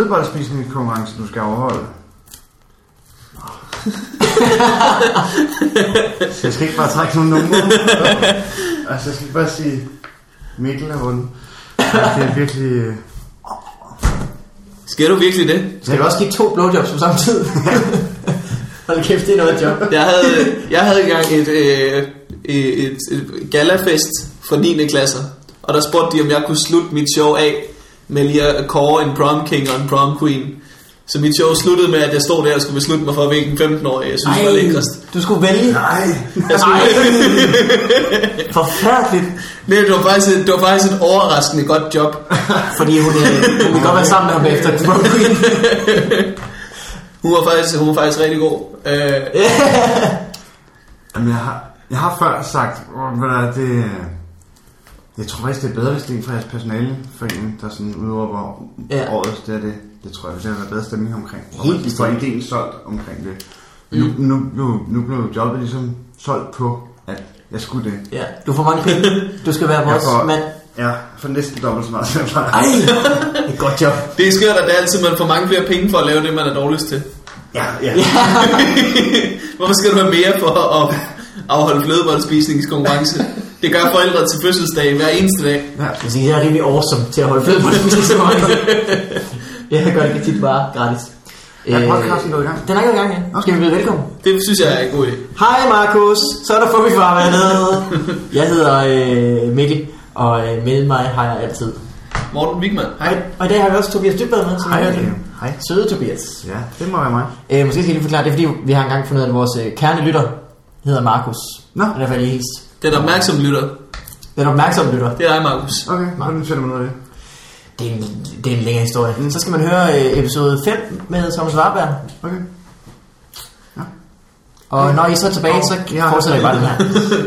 flødebollespisningskonkurrence, du skal overholde? Så jeg skal ikke bare trække nogle numre. altså, jeg skal bare sige, Mikkel har vundet. Altså, det er virkelig... øh, Skal du virkelig det? Skal du også give to blowjobs på samme tid? Hold kæft, det er noget job. Jeg havde, jeg havde engang et, øh, et, et, et galafest for 9. klasser, og der spurgte de, om jeg kunne slutte mit show af med lige at kåre en prom king og en prom queen. Så mit show sluttede med, at jeg stod der og skulle beslutte mig for, hvilken 15-årig jeg synes var lækrest. du skulle vælge. Nej, Jeg skulle, Forfærdeligt. Nej, det, var faktisk, et- det var faktisk et overraskende godt job. Fordi hun, øh, hun vil godt være sammen med ham bagefter. Det var Queen. Hun var faktisk, hun var faktisk rigtig god. Øh, Jamen, jeg har, jeg har før sagt, åh, hvad der er det... Jeg tror faktisk, det er bedre, hvis det er en fra jeres personaleforening, der sådan udråber Ja. ja. årets, det er det. Det tror jeg, det har været bedre stemning omkring. Helt Og de får ideen solgt omkring det. Nu, nu, nu, nu blev jobbet ligesom solgt på, at jeg skulle det. Ja, du får mange penge. Du skal være vores får- mand. Ja, for næsten dobbelt så meget. som jeg. Ej, et godt job. det er skørt, at det er altid, man får mange flere penge for at lave det, man er dårligst til. Ja, ja. Hvorfor skal du have mere for at afholde flødebollespisningskonkurrence? Det gør forældre til fødselsdag hver eneste dag. ja. Jeg sige, jeg er rimelig awesome til at holde fed på det. Jeg gør det tit bare gratis. Er Øh, podcasten gået i gang? Den er gået i gang, ja. Skal vi byde velkommen? Det synes jeg er en god idé. Hej Markus, så er der Fubi Farvandet. Jeg hedder øh, Mikkel, og øh, med mig har jeg altid. Morten Wigman, Og, hej. og i dag har vi også Tobias Dybvad med, som Hej. hørte. Hej. Søde Tobias. Ja, det må være mig. Øh, måske skal jeg lige forklare, det er fordi, vi har engang fundet ud af, at vores øh, kernelytter hedder Markus. Nå. Og derfor er jeg lige hils. Den opmærksomme lytter, Den opmærksomme lytter. det er dig, Markus. Okay, hvordan finder man ud af det? Det er en, det er en længere historie. Mm. Så skal man høre øh, episode 5 med Thomas Warberg. Okay. Og når I så er tilbage, så Ja. fortsætter I bare den her.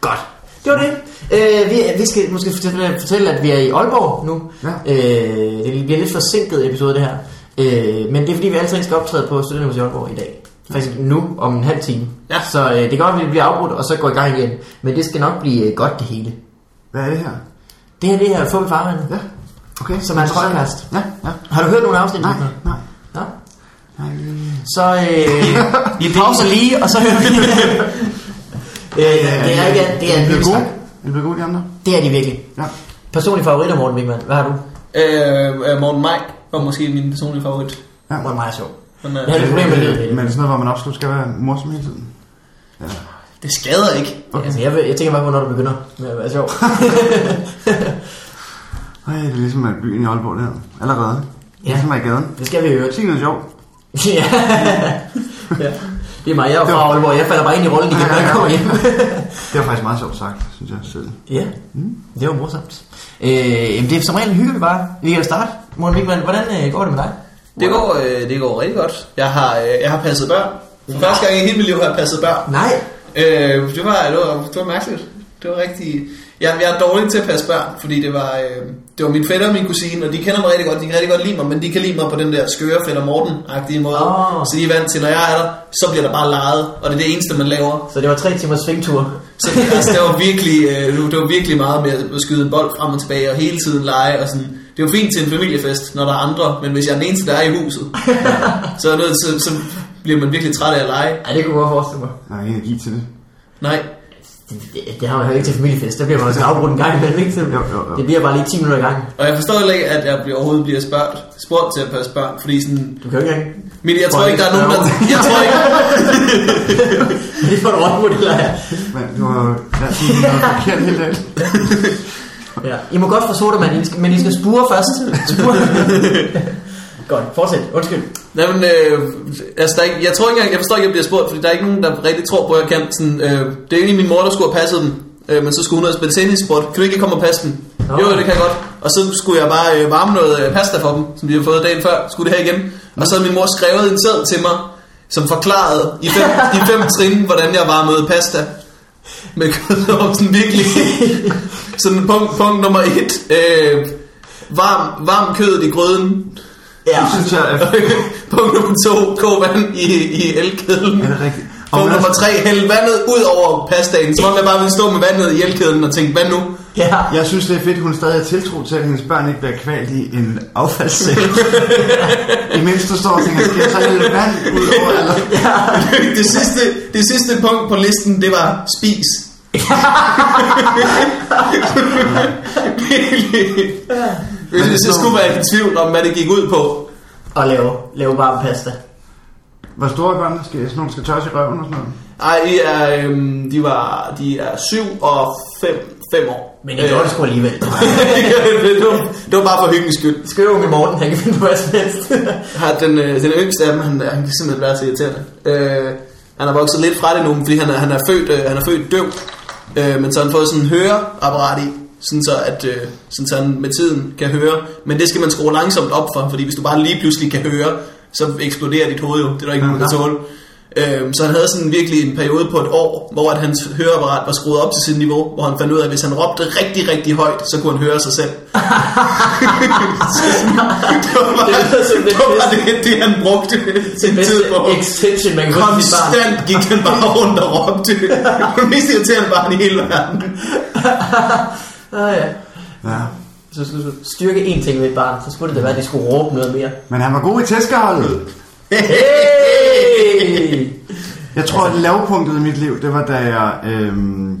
Godt. Det var det. Øh, vi, vi skal måske fortælle, fortælle, at vi er i Aalborg nu. Ja. Øh, det bliver lidt forsinket episode, det her. Øh, men det er fordi, vi alle tre skal optræde på Studenterhus i Aalborg i dag. Faktisk nu om en halv time. Ja. Så øh, det kan godt, at vi bliver afbrudt, og så går i gang igen. Men det skal nok blive øh, godt det hele. Hvad er det her? Det her, det her Fubi Farvand, Ja. Okay. som er en podcast. Ja, ja. Har du hørt nogle afsnit? Nej, nej. Nå? nej. Så øh, vi pauser lige, og så hører vi. øh, det er ikke det er en Er det snak. gode? Er det gode, de andre? Det er de virkelig. Ja. Personlige favoritter, Morten Wigman. Hvad har du? Øh, øh, Morten Mike var måske min personlige favorit. Ja. Morten meget sjov. Men, Jeg har lidt øh, problem med lyden. Men er det sådan noget, hvor man absolut skal være morsom hele tiden? Ja. det skader ikke. Okay. Altså, jeg, vil- jeg tænker bare på, når du begynder med at være sjov. Ej, det er ligesom at byen i Aalborg der. Allerede. Ja. Ligesom at i gaden. det skal vi jo høre. Sig noget sjovt. ja. ja. Det er mig. Jeg er fra Aalborg. Jeg falder bare ind i rollen igen, når jeg kommer hjem. Det var faktisk meget sjovt sagt, synes jeg selv. ja, det var morsomt. Øh, jamen, det er som regel hygger vi bare. Vi kan jo starte. Morten Wigman, hvordan øh, går det med dig? Det går, øh, det går rigtig godt. Jeg har, øh, jeg har passet børn. For første gang i hele mit liv har jeg passet børn. Nej. Øh, det, var, det, var, det var mærkeligt. Det var rigtig... Jeg, jeg er dårlig til at passe børn, fordi det var, øh, det var min fætter og min kusine, og de kender mig rigtig godt. De kan rigtig godt lide mig, men de kan lide mig på den der skøre fætter Morten-agtige måde. Åh. Så de er vant til, når jeg er der, så bliver der bare leget, og det er det eneste, man laver. Så det var tre timers svingtur. Så altså, det var virkelig, øh, det var virkelig meget med at skyde en bold frem og tilbage, og hele tiden lege, og sådan. Det er jo fint til en familiefest, når der er andre, men hvis jeg er den eneste, der er i huset, så, er noget, så, så bliver man virkelig træt af at lege. Ja, det kunne jeg godt forestille mig. Der er ingen energi til det. Nej, Det, det, det har man jo ikke til familiefest. Der bliver man også afbrudt en gang imellem, ikke? Så Jo, jo, jo. Det bliver bare lige 10 minutter i gang. og jeg forstår heller ikke, at jeg bliver, overhovedet bliver spurgt, spurgt til at passe børn, fordi sådan, Du kan jo ikke engang... men jeg tror ikke, der er nogen, der, jeg tror ikke, Det får du rollemodeller af. Men du har jo altid noget forkert hele dagen. Ja. I må godt få sodavand, men I skal spure først. Spure. Godt, fortsæt. Undskyld. Nej, men, øh, altså, der er ikke, jeg tror ikke engang, jeg forstår ikke, at jeg bliver spurgt, fordi der er ikke nogen, der rigtig tror på, at jeg kan sådan, øh, det er egentlig min mor, der skulle have passet dem, øh, men så skulle hun have spillet tennis, spurgte, kan du ikke komme og passe dem? Nå. Jo, det kan jeg godt. Og så skulle jeg bare øh, varme noget øh, pasta for dem, som de havde fået dagen før, skulle det her igen. Og så havde min mor skrevet en seddel til mig, som forklarede i fem, i fem trin, hvordan jeg varmede pasta. Med kød og sådan virkelig. sådan punkt, punkt nummer et. Øh, varm, varm kød i gryden. Ja. Det synes jeg er... Punkt nummer to, kog vand i, i elkedlen. Er det rigtigt? Punkt Og nummer tre, hæld vandet ud over pastaen. Om jeg bare ville stå med vandet i elkedlen og tænke, hvad nu? Ja. Jeg synes, det er fedt, hun stadig har tiltro til, at hendes børn ikke bliver kvalt i en affaldssæk. Imens du står og tænker, skal jeg så hælde vand ud over? Eller? det, sidste, det sidste punkt på listen, det var spis. Hvis hvis jeg skulle være i tvivl om, hvad det gik ud på. Og lave, lave varm pasta. Hvor store er børnene? Skal, sådan nogle skal tørres i røven og sådan noget? Ej, de er, øhm, de, var, de er 7 og 5, 5 år. Men det gjorde det sgu alligevel. det, var, det var bare for hyggens skyld. Skriv med Morten, han kan finde på hvad som helst. Har den, øh, den yngste af dem, han, han kan simpelthen være så irriterende. Øh, han har vokset lidt fra det nu, fordi han er, han er, født, øh, han er født døv. Øh, men så har han fået sådan en høreapparat i, sådan så, at, øh, sådan så han med tiden kan høre. Men det skal man skrue langsomt op for, fordi hvis du bare lige pludselig kan høre, så eksploderer dit hoved jo. Det er der ikke nogen, der tåle. Øh, så han havde sådan virkelig en periode på et år, hvor at hans høreapparat var skruet op til sit niveau, hvor han fandt ud af, at hvis han råbte rigtig, rigtig højt, så kunne han høre sig selv. det var bare, Det som det det, var det, det, han brugte sin tid på. extension, man. Konstant gik han bare rundt og råbte. Det var det mest irriterende barn i hele verden. Ah, ja. Ja. Så skulle du styrke én ting ved et barn, så skulle det da være, at de skulle råbe noget mere. Men han var god i tæskeholdet. Hey! Jeg tror, at lavpunktet i mit liv, det var, da jeg øhm,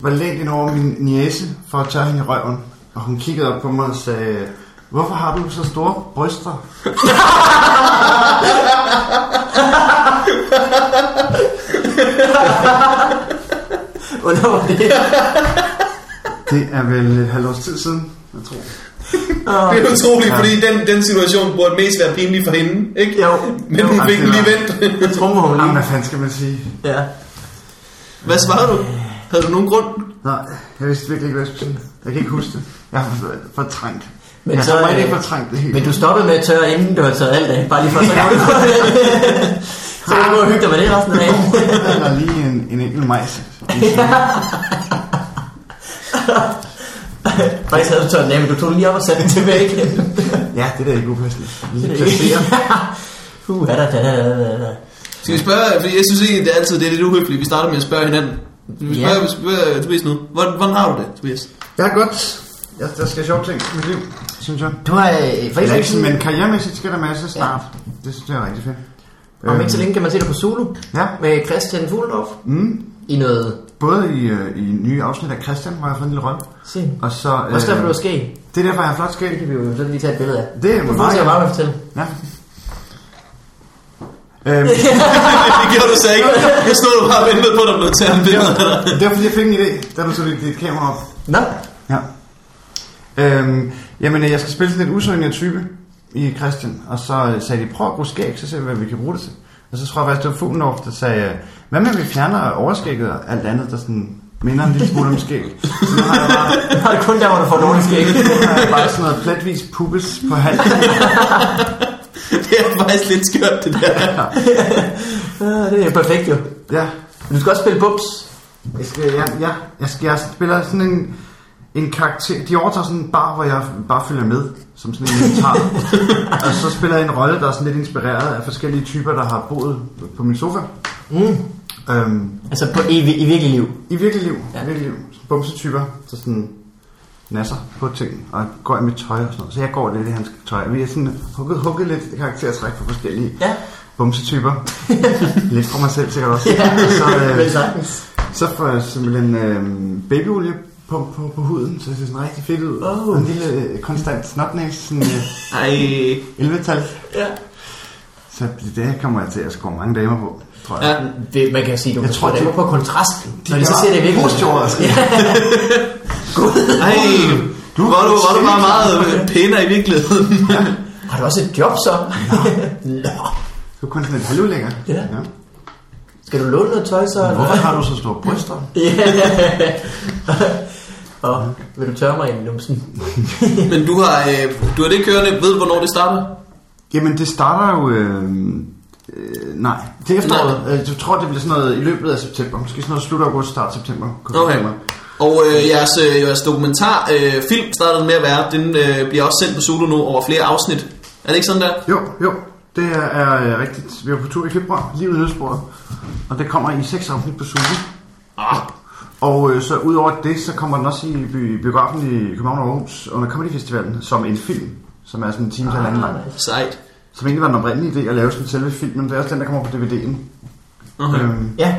var lænt ind over min niece for at tørre hende i røven. Og hun kiggede op på mig og sagde, hvorfor har du så store bryster? Hvornår var det? Det er vel et halvt års tid siden, jeg tror. Det er utroligt, fordi den, den situation burde mest være pinlig for hende, ikke? Jo. Men hun fik den lige vendt. Trummer hun Jamen, lige. hvad fanden skal man sige? Ja. Hvad svarede du? Havde du nogen grund? Nej, jeg vidste virkelig ikke, hvad jeg skulle sige. Jeg kan ikke huske det. Jeg har for- fortrængt. Men jeg så, har rigtig øh, fortrængt det hele. Men du stoppede med at tørre, inden du havde taget alt af. Bare lige for så du Så kan du gå og hygge dig med det resten af dagen. Der er lige en, en enkelt majs. Faktisk havde du den af, men du tog den lige op og satte den tilbage igen. Ja, det der er ikke upassende. Lige placere. Uh, da, da, da, da, da. Skal vi spørge, fordi jeg synes egentlig, det er altid det er lidt uhøfligt. Vi starter med at spørge hinanden. Vi Ja. spørger, vi spørger Tobias nu. Hvordan, hvordan har du det, Tobias? Jeg er godt. Jeg, der skal sjove ting i mit liv, synes jeg. Du har øh, faktisk ikke sådan, men karrieremæssigt skal der masse snart. Det synes jeg er rigtig fedt. Om ikke så længe kan man se dig på Zulu Ja, med Christian Fuglendorf mm, i noget... både i, øh, i nye afsnit af Christian, hvor jeg har fået en lille rolle. Se. Og så... øh, Også derfor, du har skæg. det er derfor, jeg har flot skæg. Det kan vi jo så lige tage et billede af. Det er Du meget... jeg bare med fortælle. Ja. Øhm, det gjorde du så ikke. Jeg stod og bare og ventede på, at der blev taget en billede af dig. det var fordi, jeg fik en idé, da du så dit, dit kamera op. Nå, Ja. Øhm, jamen, jeg skal spille sådan en usynlig type i Christian, og så øh, sagde de, prøv at bruge skæg, så ser vi, hvad vi kan bruge det til. Og så tror jeg faktisk, det var Fuglendorf, der sagde, øh, hvad med, vi fjerner overskægget og alt andet, der sådan minder en lille smule om skæg. Så har jeg bare, er det kun der, hvor du får nogle skæg. nu har jeg bare sådan noget pletvis pubis på halsen. Det er faktisk lidt skørt, det der. Ah, det er perfekt jo. Ja, Men Du skal også spille bubs. jeg, skal, ja, ja, jeg, skal, jeg spiller sådan en, en karakter. De overtager sådan en bar, hvor jeg bare følger med, som sådan en inventar. og så spiller jeg en rolle, der er sådan lidt inspireret af forskellige typer, der har boet på min sofa. Mm. Øhm, Altså på, i, i virkelig liv. I virkelig liv, Ja. virkelig liv. Bumsetyper, der sådan nasser på ting, og går i mit tøj og sådan noget. Så jeg går lidt i hans tøj. Vi har sådan hugget, hugget lidt karaktertræk for forskellige Ja. bumsetyper. lidt fra mig selv sikkert også. Ja, så, øh, så får jeg simpelthen øh, babyolie på, på, på huden, så det ser sådan rigtig fedt ud. Oh. En lille øh, konstant snotnæs, sådan øh, Ej. 11-tal. Ja. Så det kommer jeg til at score mange damer på, tror jeg. Ja. Det, man kan sige, du Jeg kan tror, de- var på kontrasten. Når de så ser det i virkeligheden. positivt overrasket. Ej. Du var du, var du bare meget øh, pænere i virkeligheden. Har du også et job så? Nå. Du er kun sådan lidt halvudlænger. Ja. Skal du låne noget tøj så? Hvorfor har du så store bryster? Ja. Og vil du tørre mig i numsen? Men du har, øh, du har det kørende. Ved du, hvornår det starter? Jamen, det starter jo... Øh, øh, nej, det er efteråret. Øh, Jeg tror, det bliver sådan noget i løbet af september. Måske sådan noget slut august, start september. Okay. Og øh, jeres, øh, jeres dokumentar øh, film startede med at være, den øh, bliver også sendt på Zulu nu over flere afsnit. Er det ikke sådan der? Jo, jo. Det er, er øh, rigtigt. Vi var på tur i februar, livet i nødsporet. Og det kommer i seks afsnit på Zulu. Ah, Og øh, så udover det, så kommer den også i bi- biografen i København og Aarhus under Comedy Festivalen som en film, som er sådan en time til halvanden lang. Sejt. Som egentlig var den oprindelige idé at lave sådan selve filmen. Det er også den, der kommer på DVD'en. Okay. Øhm, Ja.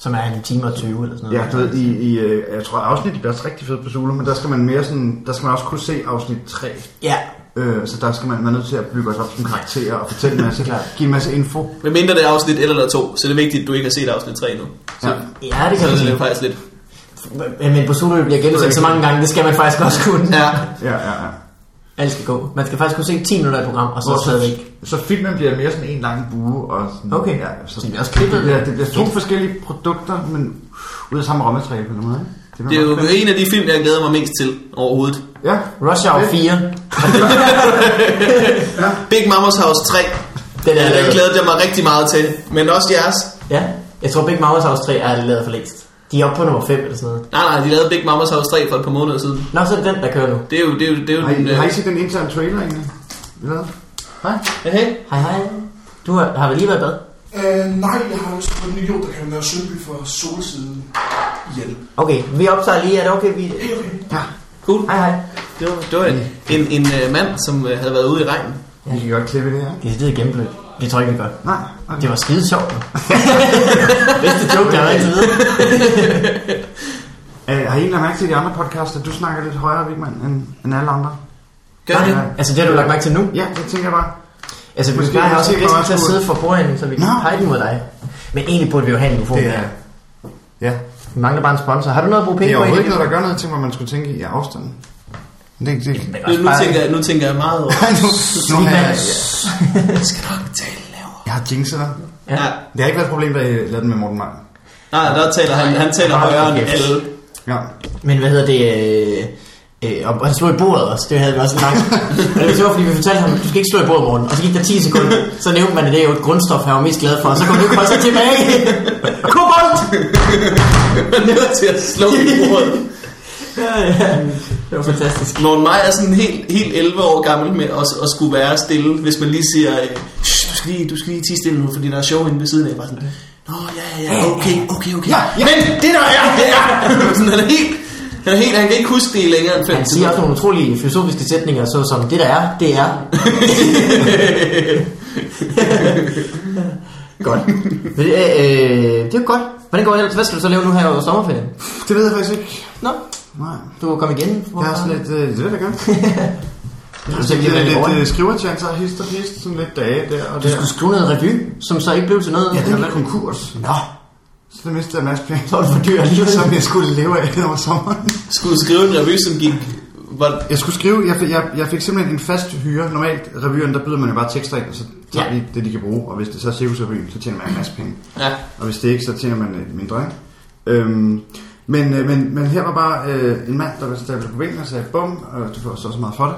Som er en time og 20 eller sådan ja, noget. du ved, i, i, øh, jeg tror afsnittet bliver også rigtig fedt på Zulu, men der skal man mere sådan, der skal man også kunne se afsnit 3. Ja, Øh, så der skal man være nødt til at bygge os op som karakterer og fortælle en masse, give en masse info. Men mindre det er afsnit 1 eller 2, så det er vigtigt, at du ikke har set afsnit 3 nu. Så, Ja. ja det så kan man det faktisk lidt... Men men på Zulu bliver genudsendt så mange gange, det skal man faktisk også kunne. Ja, Ja, ja, ja. Alt skal gå. Man skal faktisk kunne se 10 minutter i program, og så Hvor stadigvæk. Så filmen bliver mere sådan en lang bue. Og sådan, Okay. Ja, så Så det bliver også klippet. Det bliver, det bliver to forskellige produkter, men ud af samme råmateriale på en måde. Ikke? Det er jo fedt. en af de film, jeg glæder mig mest til overhovedet. Ja, Rush Hour Fedt. 4. Big Mamas House 3. Den er Den lavet. glæder jeg mig rigtig meget til. Men også jeres. Ja, jeg tror Big Mama's House 3 er lavet for længst. De er oppe på nummer 5 eller sådan noget. Nej, nej, de lavede Big Mamas House 3 for et par måneder siden. Nå, så er det den, der kører nu. Det er jo, det er jo, det er jo har den... I, øh, har I set den interne trailer egentlig? Hvad? Hej. Hey. Hej hej. Du har, har vel lige været i bad? Øh, nej, jeg har også fået en idiot, der kan være Sølby for solsiden ihjel. Okay, vi optager lige. Er det okay? Vi... Okay. Ja, Cool. Hej hej. Det var, det var en, en, en uh, mand, som uh, havde været ude i regnen. vi kan godt klippe det her. Det er det gennemblødt. Det tror jeg ikke, vi gør. Nej, okay. Det var skide sjovt. Bedste joke, der har indtil videre. Øh, har I egentlig lagt mærke til de andre podcasts, at du snakker lidt højere, Vigman, end, end alle andre? Gør det? Ja. Altså, det har du lagt mærke til nu? Ja, det tænker jeg bare. Altså, vi skal have også se, en hvor gæst til at jeg sidde for bordenden, så vi kan Nå. pege den mod dig. Men egentlig burde vi jo have en mikrofon Det er- her. Ja. Vi mangler bare en sponsor. Har du noget at bruge Det penge er på? overhovedet ikke noget, der gør noget til, hvad man skulle tænke i afstanden. Det, det, det. Men Nu, også nu, bare- tænker, jeg, nu tænker jeg meget over. Nu, nu har jeg, Jeg skal nok tale lavere. jeg har jinxet dig. Ja. Det har ikke været et problem, da I lavede den med Morten Mang. Nej, der taler han, han taler højere end alle. Ja. Men hvad hedder det? Øh, øh, og han slog i bordet også, det havde vi også en gang. og det var fordi vi fortalte ham, du skal ikke slå i bordet, morgen. Og så gik der 10 sekunder, så nævnte man, at det er jo et grundstof, han var mest glad for. Og så kom du ikke holde sig tilbage. Kobolt! Man er nødt til at slå i bordet. ja, ja. Det var fantastisk. Morten Maj er sådan helt, helt 11 år gammel med at, at skulle være stille, hvis man lige siger, øh, "Shh, du skal lige, du skal lige tige stille nu, fordi der er show inde ved siden af. Bare sådan, Nå, ja, ja, ja, okay, okay, okay. Ja, ja. Men det der er, det er... sådan, han er helt, han er helt, han kan ikke huske det længere end 5 Han siger også nogle utrolige filosofiske sætninger, såsom, det der er, det er. Godt. Men, øh, øh, det er jo godt. Hvordan går det ellers? Hvad skal du så lave nu her over sommerferien? Det ved jeg faktisk ikke. Nå, Nej. du kan komme igen. Jeg har sådan lidt, øh, det ved jeg gerne. Jeg lidt, det er lidt øh, skriverchancer og hist og pist, sådan lidt dage der og Du der. skulle skrive noget revy, som så ikke blev til noget. Ja, den gik konkurs. Nå, Så det mistede jeg en masse penge. så var det for dyr alligevel. Som jeg skulle leve af over sommeren. Skulle skrive en revy, som gik... Var, Jeg skulle skrive, jeg fik, jeg, jeg fik simpelthen en fast hyre. Normalt revyen, der byder man jo bare tekster ind, og så tager Ja. de det, de kan bruge. Og hvis det så er cirkusrevyen, så tjener man en masse penge. ja, Og hvis det ikke, så tjener man øh, mindre, ikke? Øhm, men, øh, men, men her var bare øh, en mand, der var stablet på benene og sagde, bum, og du får så så meget for det.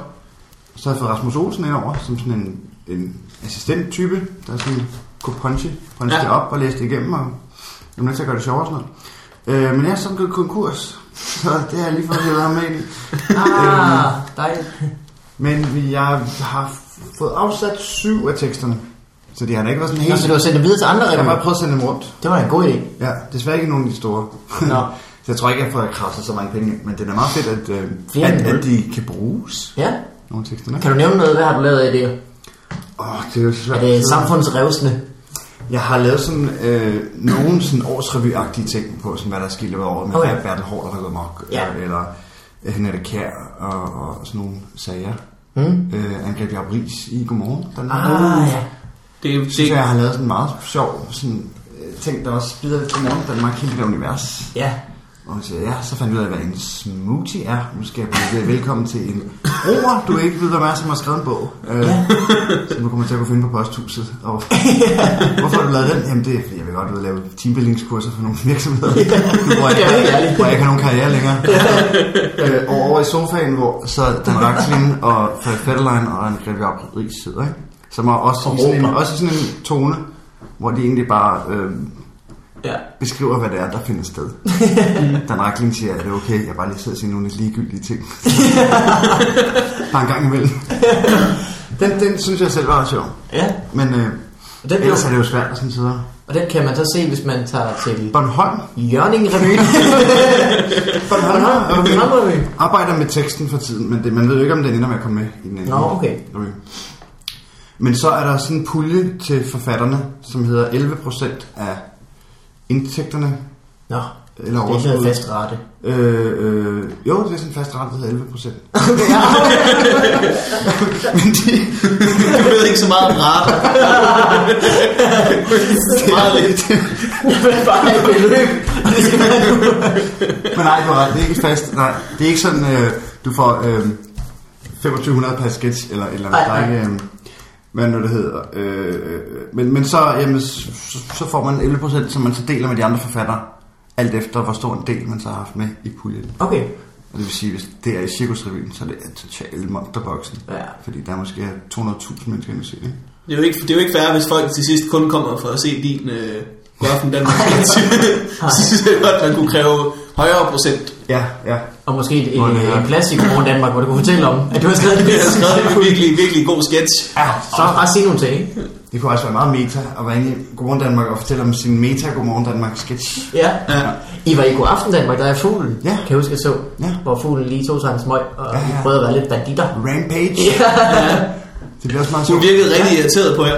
Så har jeg fået Rasmus Olsen ind over, som sådan en, en assistent-type, der sådan kunne punche, punche Ja. det op og læse det igennem, og til at gøre det sjovere og sådan noget. Øh, men jeg er så gået konkurs, så det har jeg lige fået ham med i. Ah, dejligt. Men vi, jeg har fået afsat syv af teksterne, så de har da ikke været sådan Nå, helt... så du har sendt dem videre til andre Jeg har bare prøvet at sende dem rundt. Det var en god idé. Ja, desværre ikke nogen af de store. Nå. så jeg tror ikke, jeg får krasset så mange penge men det er meget fedt, at, øh, at, at de kan bruges, Ja. nogle tekster. Kan du nævne noget? Hvad har du lavet af det? Åh, oh, det er jo svært. Er det samfundsrevsende? Jeg har lavet sådan øh, nogle sådan årsrevy-agtige ting på, sådan, hvad der er sket i året med Okay. Bertel Hård, der gået mok, Ja. øh, eller øh, Henriette Kær og, og sådan nogle sager. Mm. Øh, Angreb Jacob Ries i Godmorgen. Den Ah, ja. det, synes det, jeg, jeg har lavet sådan en meget sjov sådan, øh, ting, der også bider lidt til morgen, Danmark, hele det univers. Ja. Og hun siger, ja, så fandt vi ud af, hvad en smoothie er. Nu skal jeg blive velkommen til en roer, du ikke ved, hvem er, som har skrevet en bog. Øh, som du kommer til at kunne finde på posthuset. Og hvorfor har du lavet den? Jamen det er, fordi jeg vil godt lave teambuildingskurser for nogle virksomheder. Nu hvor jeg, ærligt. hvor jeg ikke har nogen karriere længere. øh, og over i sofaen, hvor så Dan Raxlin og Frederik Fetterlein og en Jacob Ries sidder, ikke? Som er også, Og i sådan en, også i sådan en tone, hvor de egentlig bare... Øh, Ja. beskriver, hvad det er, der finder sted. Dan Rackling siger, at det er okay, jeg bare lige sidder og siger nogle lidt ligegyldige ting. bare en gang imellem. den, den synes jeg selv var sjov. Ja. Men, øh, Og den, Ellers er det jo svært at sådan sidde. og den kan man så se, hvis man tager til Bornholm. Jørning Revy. Bornholm, Bornholm Bornholm Revy. arbejder med teksten for tiden, men det, man ved jo ikke, om den ender med at komme med i den Nå, okay. Okay. Men så er der sådan en pulje til forfatterne, som hedder 11% af indtægterne, Nå, eller det er ikke noget fast rate. Øh, øh, jo, det er sådan en fast rate, der hedder 11%. Men de, Du ved ikke så meget om rater. meget lidt. Bare et beløb. Det skal være nu. Men nej, du har ret, det er ikke fast. Nej, det er ikke sådan, øh, du får øh, 2500 per sketch, eller et eller andet. Nej, Der nu det hedder. Øh, men, men så, jamen, så, så får man 11%, som man så deler med de andre forfattere. Alt efter, hvor stor en del man så har haft med i puljen. Okay. Og det vil sige, hvis det er i Cirkusrevyen, så er det totalt monsterboksen. Ja. Fordi der er måske 200.000 mennesker, der ser det. Det er, jo ikke, det er jo ikke fair, hvis folk til sidst kun kommer for at se din øh, Godaften Danmark. så synes jeg godt, man kunne kræve højere procent. Ja, ja. Og måske en, Hvor det er- en plads i Danmark, hvor du kunne fortælle om, at du har skrevet det. Jeg har skrevet en virkelig, virkelig god sketch. Ja, Så bare sige nogle ting. ikke? Det kunne også være meget meta at være inde i Godmorgen Danmark og fortælle om sin meta Godmorgen Danmark sketch. Ja. Ja. I var i God Aften Danmark, der er fuglen. Ja. Kan jeg huske, jeg så. Ja. Hvor fuglen lige tog sig en smøg, og Ja, ja, ja. ja. prøvede at være lidt banditter. Rampage. Ja. Det bliver også meget Hun sjovt. virkede rigtig irriteret på jer.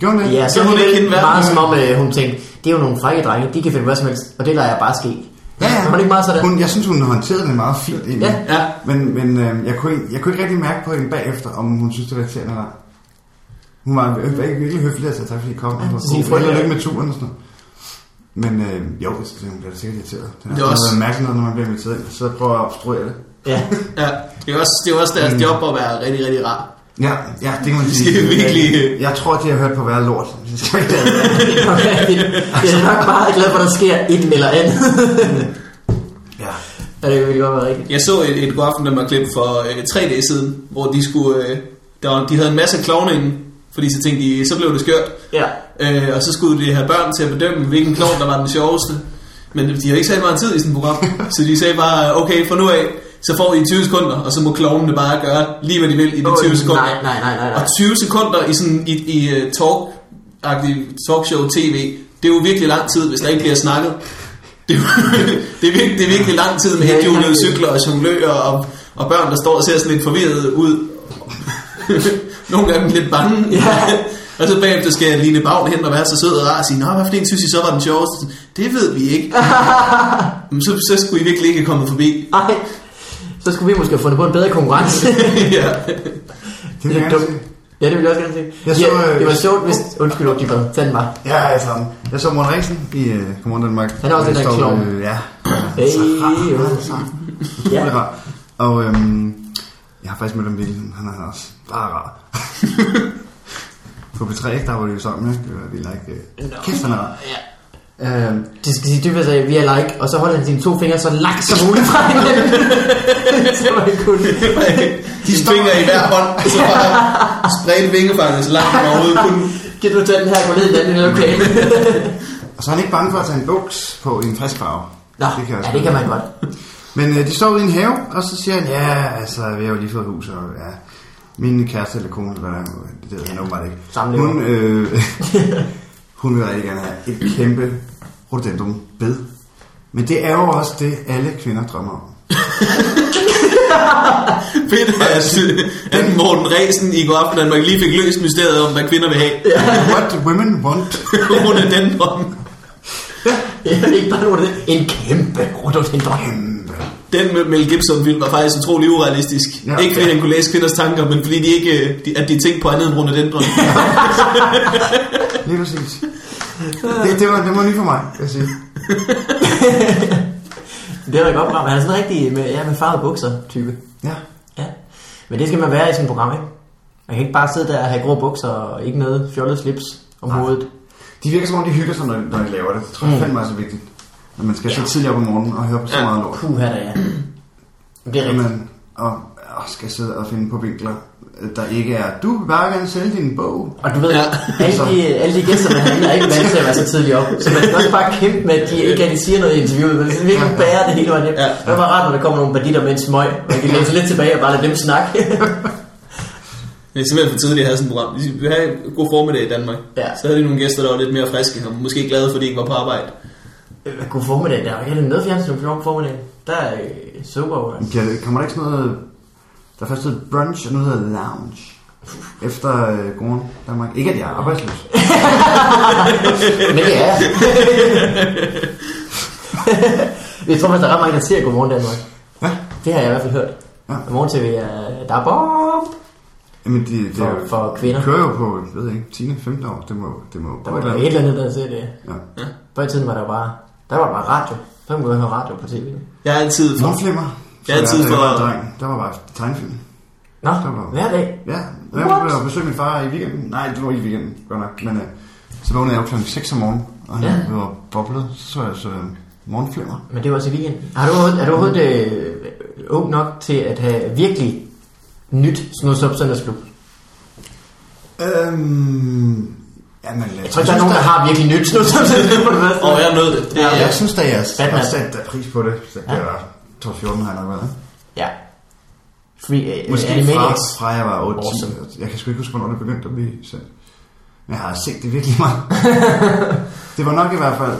Gjorde hun det? Ja, så må hun ikke hende meget som om, øh, hun tænkte, det er jo nogle frække drenge, de kan finde hvad som helst, og det lader jeg bare ske. Ja, ja. Var det ikke meget sådan? Hun, jeg synes, hun håndterede det meget fint egentlig. Ja. Ja. Men, men øh, jeg, kunne, jeg kunne ikke rigtig mærke på hende bagefter, om hun synes, det var irriterende eller ej. Hun var vir- virkelig høflig at sige tak, fordi I kom. Ja, Ja, så sige og frygtelig. lykke med turen og sådan noget. Men øh, jo, så hun bliver sikkert irriteret. Det er, Det er også også- mærkeligt, når man bliver inviteret ind. Så prøver jeg at obstruere det. Ja. Ja, det er også, det er også deres job at være rigtig, rigtig rar. Ja, ja, det kan man sige. skal virkelig- Jeg tror, de har hørt på hver lort. Det skal jeg ikke Okay, det, det er nok bare glad for, at der sker et eller andet. Ja. ja, det vil godt være rigtigt. Jeg så et, et Godaften Danmark klip for øh, tre dage siden, hvor de skulle, øh, der var, de havde en masse klovne inde, fordi så tænkte de, så blev det skørt. Ja. Øh, og så skulle de have børn til at bedømme, hvilken klovn der var den sjoveste. Men de har ikke sat meget tid i sådan et program, så de sagde bare, okay, fra nu af, så får I 20 sekunder, og så må klovnene bare gøre lige, hvad de vil i de 20 sekunder. Nej, nej, nej, nej. nej. Og 20 sekunder i sådan i, i uh, talk, talkshow tv, det er jo virkelig lang tid, hvis der ikke bliver snakket. Det er, det er, virkelig, det er virkelig lang tid med ja. cykler og jonglører og, og børn, der står og ser sådan lidt forvirret ud. Nogle gange lidt bange. Ja. og så bagefter skal Line Bavn hen og være så sød og rar og sige, Nå, hvad for en synes I så var den sjoveste? Det ved vi ikke. Men så, så skulle I virkelig ikke komme forbi. Nej. Så skulle vi måske have fundet på en bedre konkurrence. ja. Det vil er jeg dumt. gerne se. ja, det vil jeg også gerne se. Jeg så, ja, øh, det var sjovt, hvis... Undskyld, Oliver. Tag den bare. Ja, altså. Jeg så Morten Ræsen i uh, Godmorgen Danmark. Han er også den der klovn. øh, Ja. Hey, er Ja. Og øhm, jeg har faktisk mødt ham vildt. Han er også bare rar. På P3, der var det jo sammen, ikke? Det var vildt ikke. øh, Kæft, han er rar. Ja. Øhm, Det skal sige dybest at vi er like, og så holder han sine to fingre så langt som muligt fra hinanden. så man kunne... De fingre i hver hånd, så bare spredt vingefanget så langt man overhovedet kunne. Kan du tage den her og gå ned i den anden lokale? og så er han ikke bange for at tage en buks på i en frisk farve. Nå, Det kan ja, det kan man godt. Men øh, de står ude i en have, og så siger han, ja, altså, vi har jo lige fået hus, og ja, min kæreste eller kone, eller hvad der er, det ved han åbenbart ikke. Samlever. Hun, øh, hun vil rigtig gerne have et kæmpe rhododendron bed. Men det er jo også det, alle kvinder drømmer om. Fedt, at, at Morten Ræsen i går aften Danmark lige fik løst mysteriet om, hvad kvinder vil have. What women want. Hun er den drøm. Ja, ikke bare det. En kæmpe rhododendron. Den med Mel Gibson film var faktisk utrolig urealistisk. Ja. Ja, ikke fordi han kunne læse kvinders tanker, men fordi de ikke, de, at de tænkte på andet end rhododendron. Lige præcis. Det, det, var, det var nyt for mig, kan jeg sige. Det er da godt program. Han er sådan rigtig med, ja, med farvede bukser type. Ja. Ja. Men det skal man være i sådan et program, ikke? Man kan ikke bare sidde der og have grå bukser og ikke noget fjollet slips om Nej. hovedet. De virker som om, de hygger sig, når, når de laver det. Det tror jeg Mm. fandme er så vigtigt. Når man skal ja. tidligere op om morgenen og høre på så Ja. meget lort. Puh, her der ja. Men det er rigtigt. man og, og skal sidde og finde på vinkler, der ikke er, du vil bare gerne sælge din bog. Og du ved, Ja. alle, de, alle de gæster, der herinde, er ikke vant til at være så tidligt op. Så man skal også bare kæmpe med, at de ikke rigtig siger noget i interviewet. Men det virkelig bære det hele vejen hjem. Ja. Det er bare rart, når der kommer nogle banditter med en smøg. Man kan sig lidt tilbage og bare lade dem snakke. Det er simpelthen for tidligt at have sådan et program. Vi vil have en god formiddag i Danmark. Ja. Så havde de nogle gæster, der var lidt mere friske, og måske glade, fordi de ikke var på arbejde. Øh, God formiddag, der er ikke noget fjernsyn på formiddag. Der er øh, Super Bowl. altså. Ja, kommer der ikke sådan noget... Der er først hedder brunch, og nu hedder lounge. Efter øh, Godmorgen Danmark. Ikke at jeg er arbejdsløs. Men det er jeg. Jeg tror faktisk, der er ret mange, der ser Godmorgen Danmark. Ja. Det har jeg i hvert fald hørt. Ja. Godmorgen TV er, der er bomb Jamen, de, det for, er jo- for kvinder. kører jo på, jeg ved ikke, 10-15 år. Det må, det må Der var et eller et andet. der ser det. Ja. Før i tiden var der bare, der var der bare radio. Der kunne man høre radio på tv. Jeg har altid for... Morgenflimmer. Jeg er altid jeg for- var dreng. Der var bare tegnefilm. Nå, var- hver dag. Ja, jeg var og besøgte min far i weekenden. Nej, det var ikke i weekenden, godt nok. Men øh, så vågnede jeg op klokken 6 om morgenen, og han Ja. var boblet. Så så jeg så øh, morgenflimmer. Men det var også i weekenden. Har du er du overhovedet øh, ung nok til at have virkelig nyt Søndagsklub? Øhm, jamen, Jeg tror ikke, der er nogen, der har virkelig nyt første. Og jeg nød det. det Ja, er, jeg synes da, jeg Batman. har sat pris på det. Så det Ja. var 12-14 har jeg nok været. Ja. Free, uh, Måske fra, Animaniacs. fra jeg var 8 Awesome. awesome. Jeg kan sgu ikke huske, hvornår det begyndte at blive sendt. Men jeg har set det virkelig meget. det var nok i hvert fald...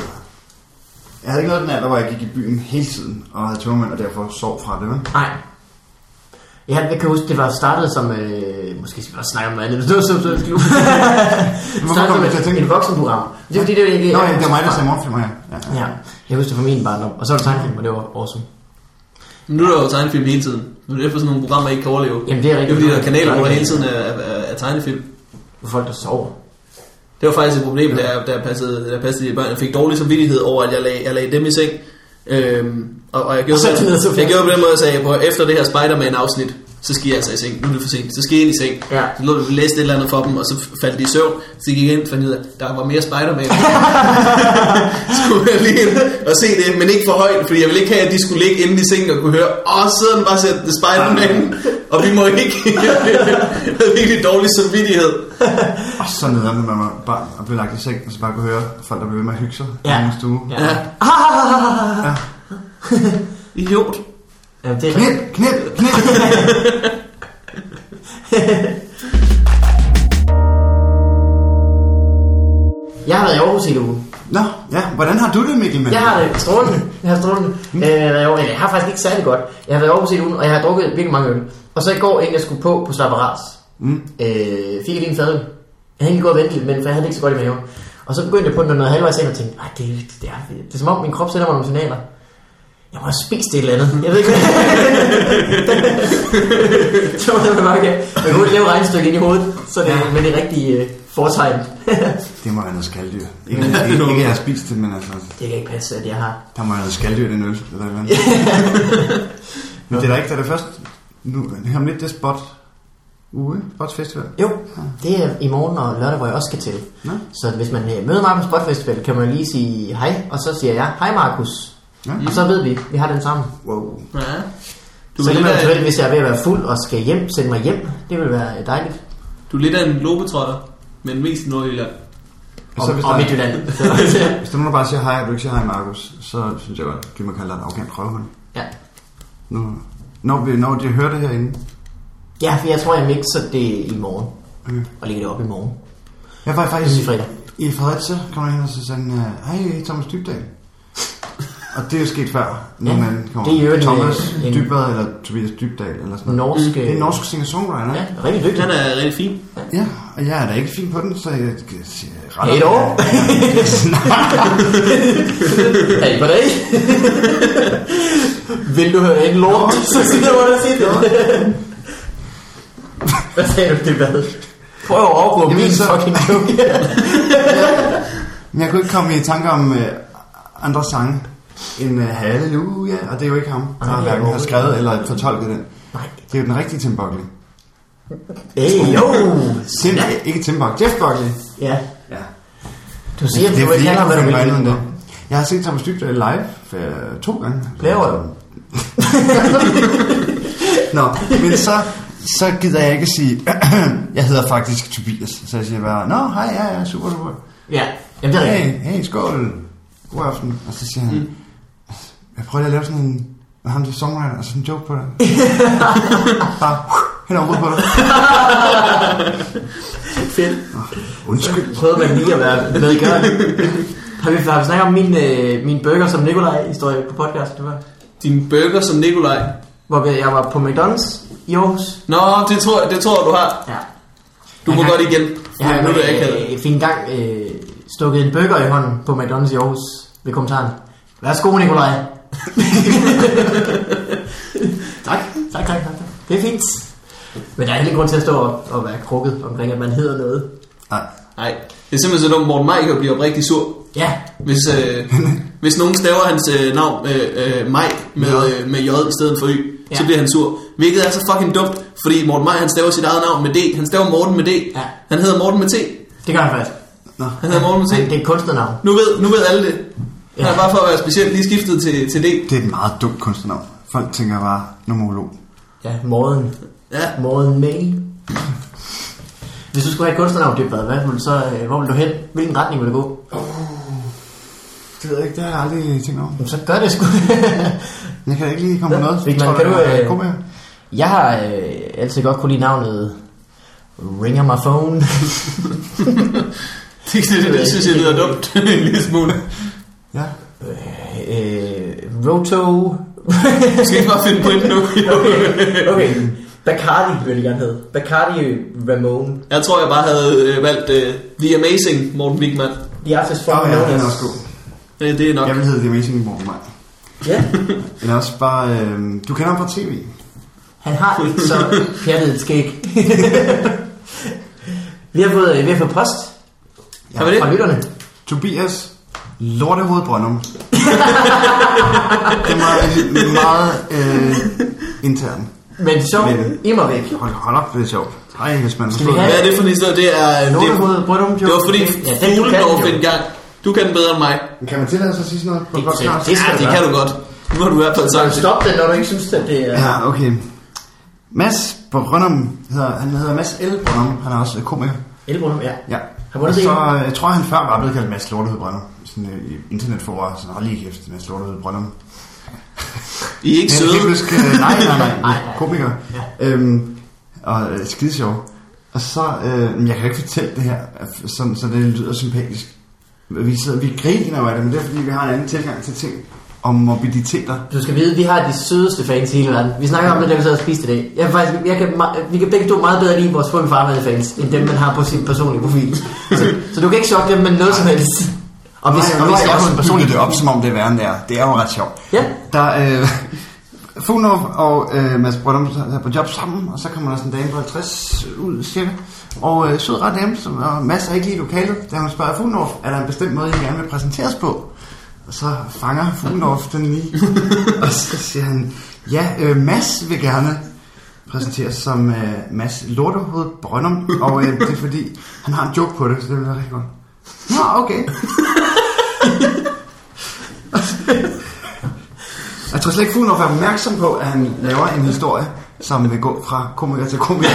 Jeg havde ikke noget den alder, hvor jeg gik i byen hele tiden, og havde tømmermænd, og derfor sov fra det, vel? Nej. Jeg, jeg kan huske, det var startet som... Øh, måske skal vi også snakke om noget andet. Det var som sådan klub. startet kom til at tænke et voksenprogram. Det er fordi, det var ikke... Nå, ja, det var mig, der sagde morgenfilmer, ja. ja. Ja, jeg husker det fra min barndom. Og så var det tegnefilm, og det var awesome. nu er der jo tegnefilm hele tiden. Nu er det derfor sådan nogle programmer ikke kan overleve. Jamen, det er Det er rigtigt. fordi, der er kanaler, hvor der hele tiden er, er, er, er tegnefilm. For folk, der sover. Det var faktisk et problem, da jeg, da jeg passede, da jeg passede de børn. Jeg fik dårlig samvittighed over, at jeg lagde, jeg lagde dem i seng. Øhm, og, og jeg, gjorde, Og så så- jeg gjorde på den måde, at jeg sagde, at efter det her Spider-Man-afsnit, så skal jeg altså i seng. Nu er det for sent. Så skal jeg ind i seng. Ja. Så lå vi læste et eller andet for dem, og så faldt de i søvn. Så gik jeg ind og fandt ud af, der var mere Spider-Man. skulle jeg lige ind og se det, men ikke for højt, fordi jeg ville ikke have, at de skulle ligge inde i sengen og kunne høre, åh, så den bare sætte The Spider-Man, og vi må ikke. jeg havde virkelig dårlig samvittighed. Og så nederen, når man og blev lagt i seng, og så bare kunne høre folk, der blev ved med at hygge sig Ja. i en stue. Ja. Ja. Ja. Idiot. Jamen, det er Knip, knip, knip. Jeg har været i Aarhus i en uge. Nå, ja, hvordan har du det, Mikkel? Men? Jeg har det strålende. Jeg har strålende. Øh, jeg, har faktisk ikke særlig godt. Jeg har været i Aarhus i en uge, og jeg har drukket virkelig mange øl. Og så i går, inden jeg skulle på på Slapperas, Mm. øh, fik jeg lige en fadøl. Jeg havde egentlig gået og ventet men for jeg havde det ikke så godt i maven. Og så begyndte jeg på den noget halvvejs ind og tænkte, "Ej, det, det, det, er, det er som om min krop sender mig nogle signaler. Jeg må have spist et eller andet. Jeg ved ikke, det var det, man bare kan. Man kan lave regnstykke ind i hovedet, så det, Ja. men det er rigtig øh, foretegn. Det må være noget skalddyr. Ikke, ikke, ikke, at jeg har spist det, men altså, det kan ikke passe, at jeg har. der må være noget skalddyr den øl. Eller eller andet. men det er da ikke, da det først... Nu, her om lidt, det er spot uge, Spots Festival. Jo, det er i morgen og lørdag, hvor jeg også skal til. Nå. Så hvis man øh, møder mig på Spot Festival, kan man lige sige hej, og så siger jeg, hej Markus. Ja. Og så ved vi, vi har den sammen. Wow. Ja. Du Du så er, kan man eventuelt, hvis jeg er ved at være fuld og skal hjem, sende mig hjem. Det vil være dejligt. du er lidt af en globetrotter, men mest i Nordjylland. Og så hvis Og, Midtjylland. hvis der er nogen, bare siger hej, og du ikke siger hej, Markus, så synes jeg godt, at man kalde dig en arrogant røvhund. ja. Nu, når, vi, når de hører det herinde. ja, for jeg tror, jeg mixer det i morgen. Okay. Og lægger det op i morgen. Jeg var er faktisk fredag. i Fredericia, kom jeg ind og så sagde, han, hej Thomas Dybdal. Og det er jo sket før, når Ja, man kommer. det er jo Thomas en- Dybvad eller Tobias Dybdal eller sådan noget. Norsk... Det er en norsk singer-songwriter. Ja, rigtig dygtig. Han er rigtig fin. Ja, og jeg er da ikke fin på den, så jeg kan sige ret. Hey, dog. Hej på dig. Vil du høre en lort, så siger jeg, hvordan siger det. Hvad sagde du, det hvad? Prøv at overgå Jamen, min så- fucking joke. Men jeg kunne ikke komme i tanke om uh, andre sange end uh, Halleluja, og det er jo ikke ham, der er hverken har skrevet eller fortolket den. Nej. Det er jo den rigtige Tim Buckley. Hey, jo. Tim, ikke Tim Buckley, Jeff Buckley. Ja, Ja. du siger, det er du ikke jeg kalder, hvad du vil. det. Jeg har set Thomas Dybdahl live uh, to gange. Laver du? Nå, men så, så gider jeg ikke sige, jeg hedder faktisk Tobias. Så jeg siger bare, nå, hej, ja, ja, super, super. Ja, jamen det er. Hey, hey, skål. God aften. Og så siger han, mm. Jeg prøver lige at lave sådan en, med ham til songwriter, og sådan en joke på det. Bare, hen over på dig. Fedt. Undskyld. Prøvede man lige at være medgørende. Har vi, har vi snakket om min, øh, min burger som Nikolaj-historie på podcast? Det var, Din burger som Nikolaj. hvor jeg var på McDonald's i Aarhus. Nå, det tror, jeg, det tror jeg, du har. Ja. Du Jeg må har- godt igen. Jeg har nu er det ikke øh, fik engang øh, stukket en burger i hånden på McDonald's i Aarhus ved kommentaren. Værsgo, Nikolaj. Tak, tak, tak, tak. tak. Det er fint. Men der er heller ingen grund til at stå og, og være krukket omkring, at man hedder noget. Nej. Nej, det er simpelthen så dumt. Morten Maj kan blive oprigtig sur. Ja, Hvis, øh, hvis nogen staver hans øh, navn øh, øh, Mike med, øh, med J i stedet for Y, ja. så Ja. bliver han sur. Hvilket er så fucking dumt, fordi Morten Maj han staver sit eget navn med D. Han staver Morten med D. Ja. Han hedder Morten med T. det gør han faktisk. Nå. Han hedder Morten med T. det er et kunstnernavn. Nu ved, nu ved alle det. Han Ja. er bare for at være specielt lige skiftet til, til D. Det er et meget dumt kunstnernavn. Folk tænker bare nomolog. Ja, Morten. Ja. Morten May. Hvis du skulle have et kunstnernavn, det hvad vil du så, øh, hvor vil du hen? Hvilken retning vil du gå? Det ved jeg ikke, det har jeg aldrig tænkt over. Jamen, så gør det sgu. Jeg kan ikke lige komme på Ja, noget. Vigman, Tror kan du, jeg øh, god med? Jeg har øh, altid godt kunne lide navnet Ringer My Phone. Det, det, det, det synes jeg lyder dumt en lille smule. Ja. øh, Roto. Jeg skal ikke bare finde på nu. okay. Bacardi vil jeg gerne hedde. Bacardi Ramon. Jeg tror, jeg bare havde øh, valgt øh, The Amazing Morten Wigman. The artist from ja, den er også god. Det, det er nok. Jeg vil hedde The Amazing Morten Maj. Ja, Eller også bare... Øh, du kender ham fra tv. han har ikke så pjattet et skæg. vi, har fået, vi har fået post det? fra lytterne. Tobias Lortehoved Brøndum. det var meget øh, intern. Men sjovt, Men- immer væk. Hold, hold op, det er sjovt. Ej, hvis man Skal vi have- Hvad er det for en historie? Det er... Det, Lortehoved Brøndum det var fordi Ja, Fuglendorf en gang. Du kan den bedre end mig. det. Kan man tillade sig at sige sådan noget på Det- podcast? det skal Ja, det kan du godt. Nu har du i hvert fald Så sagt det. stop det, når du ikke synes, at det er... Ja, okay. Mads Brøndum hedder, han hedder Mads L. Brøndum. Han er også øh, komiker. Elbrøndum, ja. Ja. Har vundet Og så, øh, jeg tror, han før var blevet kaldt Mads Lortehoved Brøndum. Sådan øh, i internetforer. Sådan, hold lige kæft, Mads Lortehoved Brøndum. I er ikke søde. huske, øh, nej, nej, nej, Nej, komiker. Ja. Øhm, og øh, skide sjov. Og så, øh, jeg kan ikke fortælle det her, så, så det lyder sympatisk. Vi, sidder, vi griner jo af det, men det er fordi, vi har en anden tilgang til ting om mobiliteter. Du skal vide, vi har de sødeste fans i hele verden. Vi snakker om det, da vi sad og spiste i dag. Jeg, faktisk, jeg kan, vi kan begge to meget bedre lide vores fund farvede fans, end dem, man har på sin personlige profil. Så, så du kan ikke chokke dem med noget som helst. Og hvis, Nej, og hvis jeg jeg også en bygget personlig det op, som om det er værre end det er. Det er jo ret sjovt. Ja, Der øh, Fugnov og øh, Mads Brøndum er på job sammen, og så kommer der sådan en dame på 50 ud, cirka. Og øh, sød ret dame, som og Mads er ikke lige i lokalet, da hun spørger Fugnov, er der en bestemt måde, I gerne vil præsenteres på? Og så fanger Fugnov den lige, og så siger han, ja, øh, Mads vil gerne præsenteres som øh, Mads Lortehoved Brøndum, og øh, det er fordi, han har en joke på det, så det vil være rigtig godt. Nå, okay. Jeg tror slet ikke, Fuglendorf er opmærksom på, at han laver en historie, som vil gå fra komiker til komiker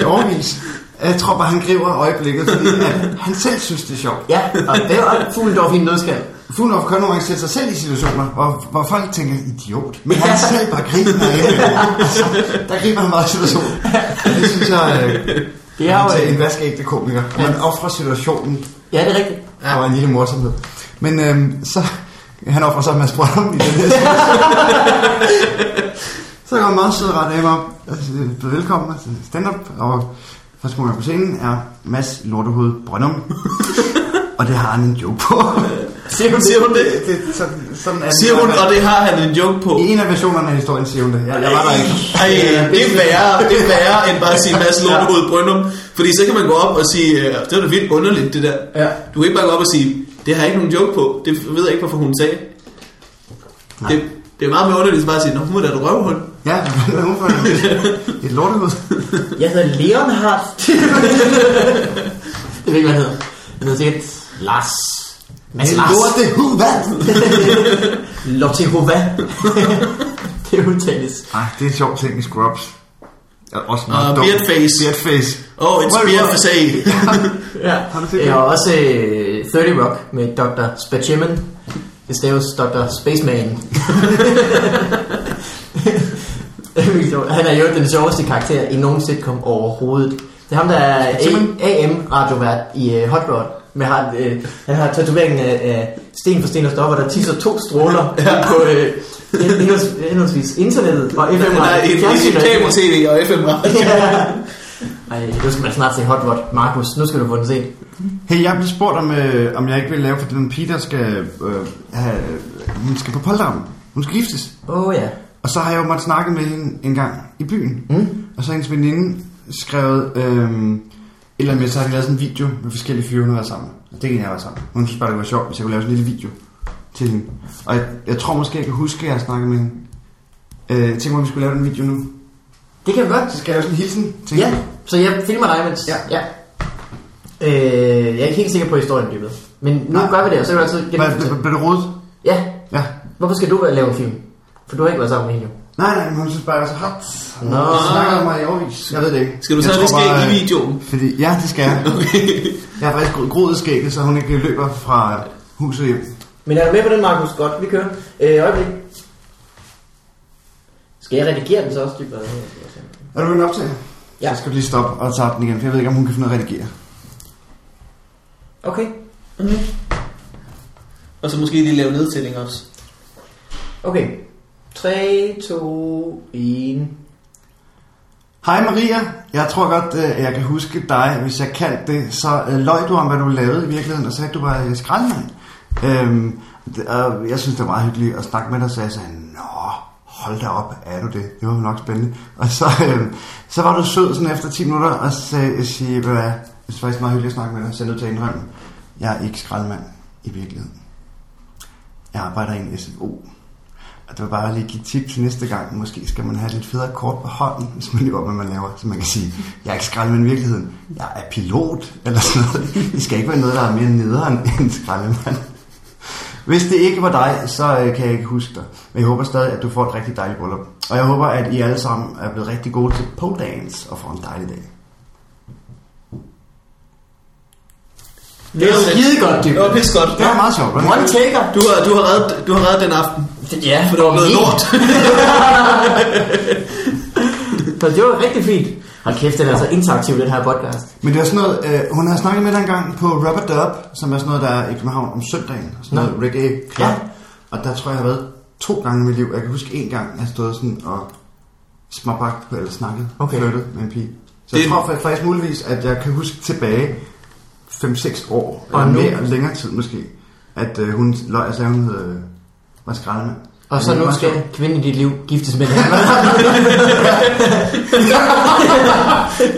i overvis. Jeg tror bare, han griber øjeblikket, fordi at han selv synes, det er sjovt. ja, og det er Fuglendorf i en nødskal. Fuglendorf kan nogle gange sætte sig selv i situationer, hvor, hvor folk tænker, idiot. Men han selv bare griber af det. Altså, der griber han meget situationen. Det synes jeg, øh, Det er jo, til en øh, vaskeægte komiker. Man offrer situationen ja, det er rigtigt. For en lille morsomhed. Men øhm, så, han offrer så Mads Brøndum i den her Så kommer en meget sød ret dame op, og siger, velkommen til stand-up, og første gang på scenen er Mads Lortehoved Brøndum. og det har han en joke på. Siger hun Siger hun det? det, det sådan, sådan er. Siger hun, og det har han en joke på. I en af versionerne af historien siger hun det. Jeg, jeg var der ikke. Ej, det er værre, det er værre end bare at sige Mads Lortehoved Brøndum. Fordi så kan man gå op og sige, øh, det var da vildt underligt det der. Ja. Du kan ikke bare gå op og sige, det har jeg ikke nogen joke på. Det ved jeg ikke, hvorfor hun sagde. Det, det er meget mere underligt bare at sige, nå, hun er da et røvhul. Ja, er hun for et, lortehoved? Jeg hedder Leonhard. det ved ikke, hvad han hedder. Han hedder sikkert Lars. Mads Lars. lortehoved, hvad? Lottehova. det udtales. Nej, det er en sjov ting i Scrubs. Også Og meget dumt. beardface. Beardface. Oh, it's Well, beer well. for say. Ja. Har du set Jeg det? har også øh, 30 Rock med Dr. Spaceman. Det staves Dr. Spaceman. Han er jo den sjoveste karakter i nogen sitcom overhovedet. Det er ham, der er. AM-radiovært i uh, Hot Rod. Men har, uh, han har tatoveringen af, af sten for sten og stopper, der tisser to stråler ja. på uh, henholds- henholdsvis internettet og FM Der er et, et, et kamera-tv og FM radio. Ja. Ej, nu skal man snart se Hot Rod. Markus, nu skal du få den set. Hey, jeg blev spurgt, om, øh, om jeg ikke vil lave, for den pige, der skal, øh, have, hun skal på polterappen. Hun skal giftes. Åh oh, ja. Og så har jeg jo måttet snakke med hende en gang i byen. Mm. Og så har hendes veninde skrevet, øh, eller med, så har de lavet sådan en video med forskellige fyre, hun har været sammen. Og det kan jeg være sammen. Hun synes bare, det var sjovt, hvis jeg kunne lave sådan en lille video til hende. Og jeg, jeg tror måske, jeg kan huske, at jeg har snakket med hende. Øh, jeg tænker mig, at vi skulle lave den video nu. Det kan vi godt. Så skal jeg lave sådan en hilsen til Ja, hende. så jeg filmer dig, mens... Ja. ja. Øh, jeg er ikke helt sikker på historien dybet. Men nu Nej. gør vi det, og så kan du altid... Hvad, blev, blev det rodet? Ja, Ja. hvorfor skal du lave en film? For du har ikke været sammen med hende jo. Nej, nej, men hun synes bare, jeg er så hot. Hun Nå. snakker om mig i overvis. Jeg ved det ikke. Skal du Jeg så have det tror skæg bare, i øh, videoen? Fordi, ja, det skal jeg. Jeg har faktisk gro- groet skægget, så hun ikke løber fra huset hjem. Men er du med på den, Markus? Godt, vi kører. Øh, øjeblik. Skal jeg redigere den så også dybere? Er du begyndt optage? Ja. Så skal du lige stoppe og tage den igen, for jeg ved ikke, om hun kan finde af at redigere. Okay. Og så måske lige lave nedtælling også. Okay. 3, 2, 1. Hej Maria, jeg tror godt, øh, jeg kan huske dig. Hvis jeg kan det, så øh, løg du om, hvad du lavede i virkeligheden, og sagde, at du var øh, skraldemand. Øhm, det- og jeg synes, det var meget hyggeligt at snakke med dig, så jeg sagde, nå, hold da op, er du det? Det var nok spændende. Og så, øhm, så var du sød sådan efter 10 minutter, og så sagde jeg, hvad, det er faktisk meget hyggeligt at snakke med dig, så jeg er nødt til at indrømme, jeg er ikke skraldemand i virkeligheden. Jeg arbejder i en SFO. Og det var bare lige give tip til næste gang. Måske skal man have lidt federe kort på hånden, hvis man lever, hvad man laver. Så man kan sige, jeg er ikke skraldemand i virkeligheden. Jeg er pilot, eller sådan noget. Det skal ikke være noget, der er mere nederen end skraldemand. Hvis det ikke var dig, så øh, kan jeg ikke huske dig. Men jeg håber stadig, at du får et rigtig dejligt bryllup. Og jeg håber, at I alle sammen er blevet rigtig gode til pole dance og får en dejlig dag. Det er jo skide godt, Det var dybet. pisse godt. Det var meget sjovt? One taker. Du har, du har, reddet, du har reddet den aften, Ja, for det var blevet lort. Så det var rigtig fint. Hold kæft, den er så interaktiv, den her podcast. Men det er sådan noget, øh, hun har snakket med dig engang på Rubber Dub, som er sådan noget, der er i København om søndagen. Sådan Nå. noget reggae club. Ja. Og der tror jeg, jeg har været to gange i mit liv. Jeg kan huske en gang, jeg stået sådan og småbagt på, eller snakket, Okay. flyttet med en pige. Så jeg Det- tror fa- faktisk muligvis, at jeg kan huske tilbage 5-6 år, Og eller nu- mere, længere tid måske, at øh, hun sagde, hun hed, øh, var skraldemand. Og så nu skal kvinden i dit liv giftes med dig.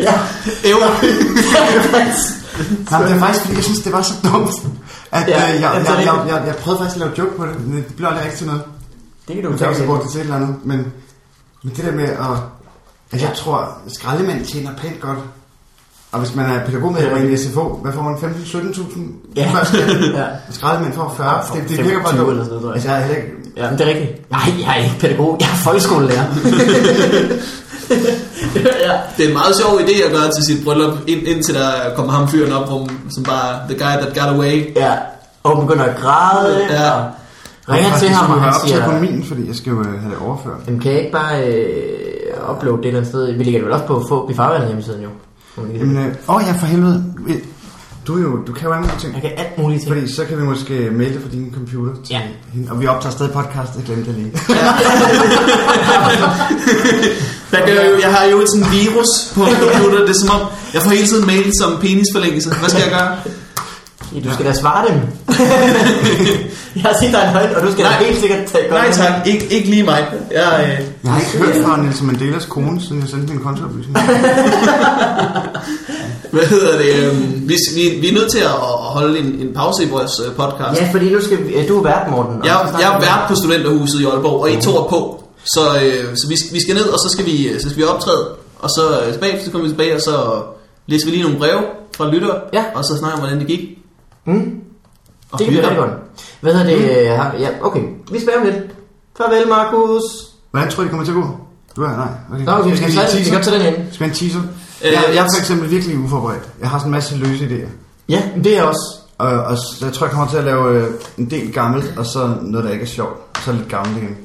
ja. Ev. Nej, det er faktisk, fordi jeg synes, det var så dumt, at Ja, ja, øh, jeg, altså, jeg, jeg, jeg, jeg, prøvede faktisk at lave joke på det, men det blev aldrig rigtig til noget. Det kan du Jeg tage brugt det til et eller andet, men, men det der med at... Altså, jeg tror, skraldemand tjener pænt godt. Og hvis man er pædagogmedhjælper i en SFO, hvad får man? 15-17.000? Ja. Første. Ja. Skraldemand får 40. Ja, for det, det virker bare 25 dumt. jeg. Altså, jeg er heller ikke... Ja, men det er rigtigt. Nej, jeg er ikke pædagog. Jeg er folkeskolelærer. ja. Det er en meget sjov idé at gøre til sit bryllup, ind, indtil der kommer ham fyren op, hvor, som bare, the guy that got away. ja. Og begynder at græde. Ja. Og ringer til ham, og han siger... på min, fordi jeg skal jo øh, have det overført. Jamen, kan jeg ikke bare øh, uploade det et eller andet sted? Vi ligger det vel også på få i farvandet hjemmesiden jo. Kan- Jamen, øh, åh ja, for helvede. Du, er jo, du kan jo alle mulige ting. Jeg kan alt muligt ting. Fordi så kan vi måske maile det fra din computer til Ja. hende. Og vi optager stadig podcast, jeg glemte det lige. Der gør jo, jeg har jo et sådan virus på min computer, det er som om, jeg får hele tiden mail som penisforlængelse. Hvad skal jeg gøre? Ja, Du skal da svare dem. jeg har set dig en højt, og du skal da Nej. helt sikkert tage godt Nej tak, ikke, ikke lige mig. Jeg, øh, Jeg har ikke hørt fra Nelson Mandelas kone, siden jeg sendte min kontooplysning. hvad hedder det? øhm, Vi, vi, vi er nødt til at holde en, en pause i vores øh, podcast. Ja, fordi nu skal vi, øh, du er vært, Morten. Jeg, jeg er vi- vært på studenterhuset i Aalborg, og I to er på. Så, øh, så vi, vi skal ned, og så skal vi, så skal vi optræde. Og så øh, tilbage, så kommer vi tilbage, og så læser vi lige nogle breve fra lyttere. Ja. Og så snakker vi, hvordan det gik. Mm, Og det kan hygger. rigtig godt. Hvad hedder det? øh, har- Ja, okay. Vi spærer om lidt. Farvel, Markus. Hvordan tror du, det kommer til at gå? Du er, nej. Okay. Nå, okay, vi skal, vi tage, vi skal tage den ind. Skal vi have en teaser? Øh, jeg, jeg er for eksempel virkelig uforberedt. Jeg har sådan en masse løse idéer. Ja, det er jeg også. Og, og jeg tror, jeg kommer til at lave øh, en del gammelt, og så noget, der ikke er sjovt. Så lidt gammelt igen.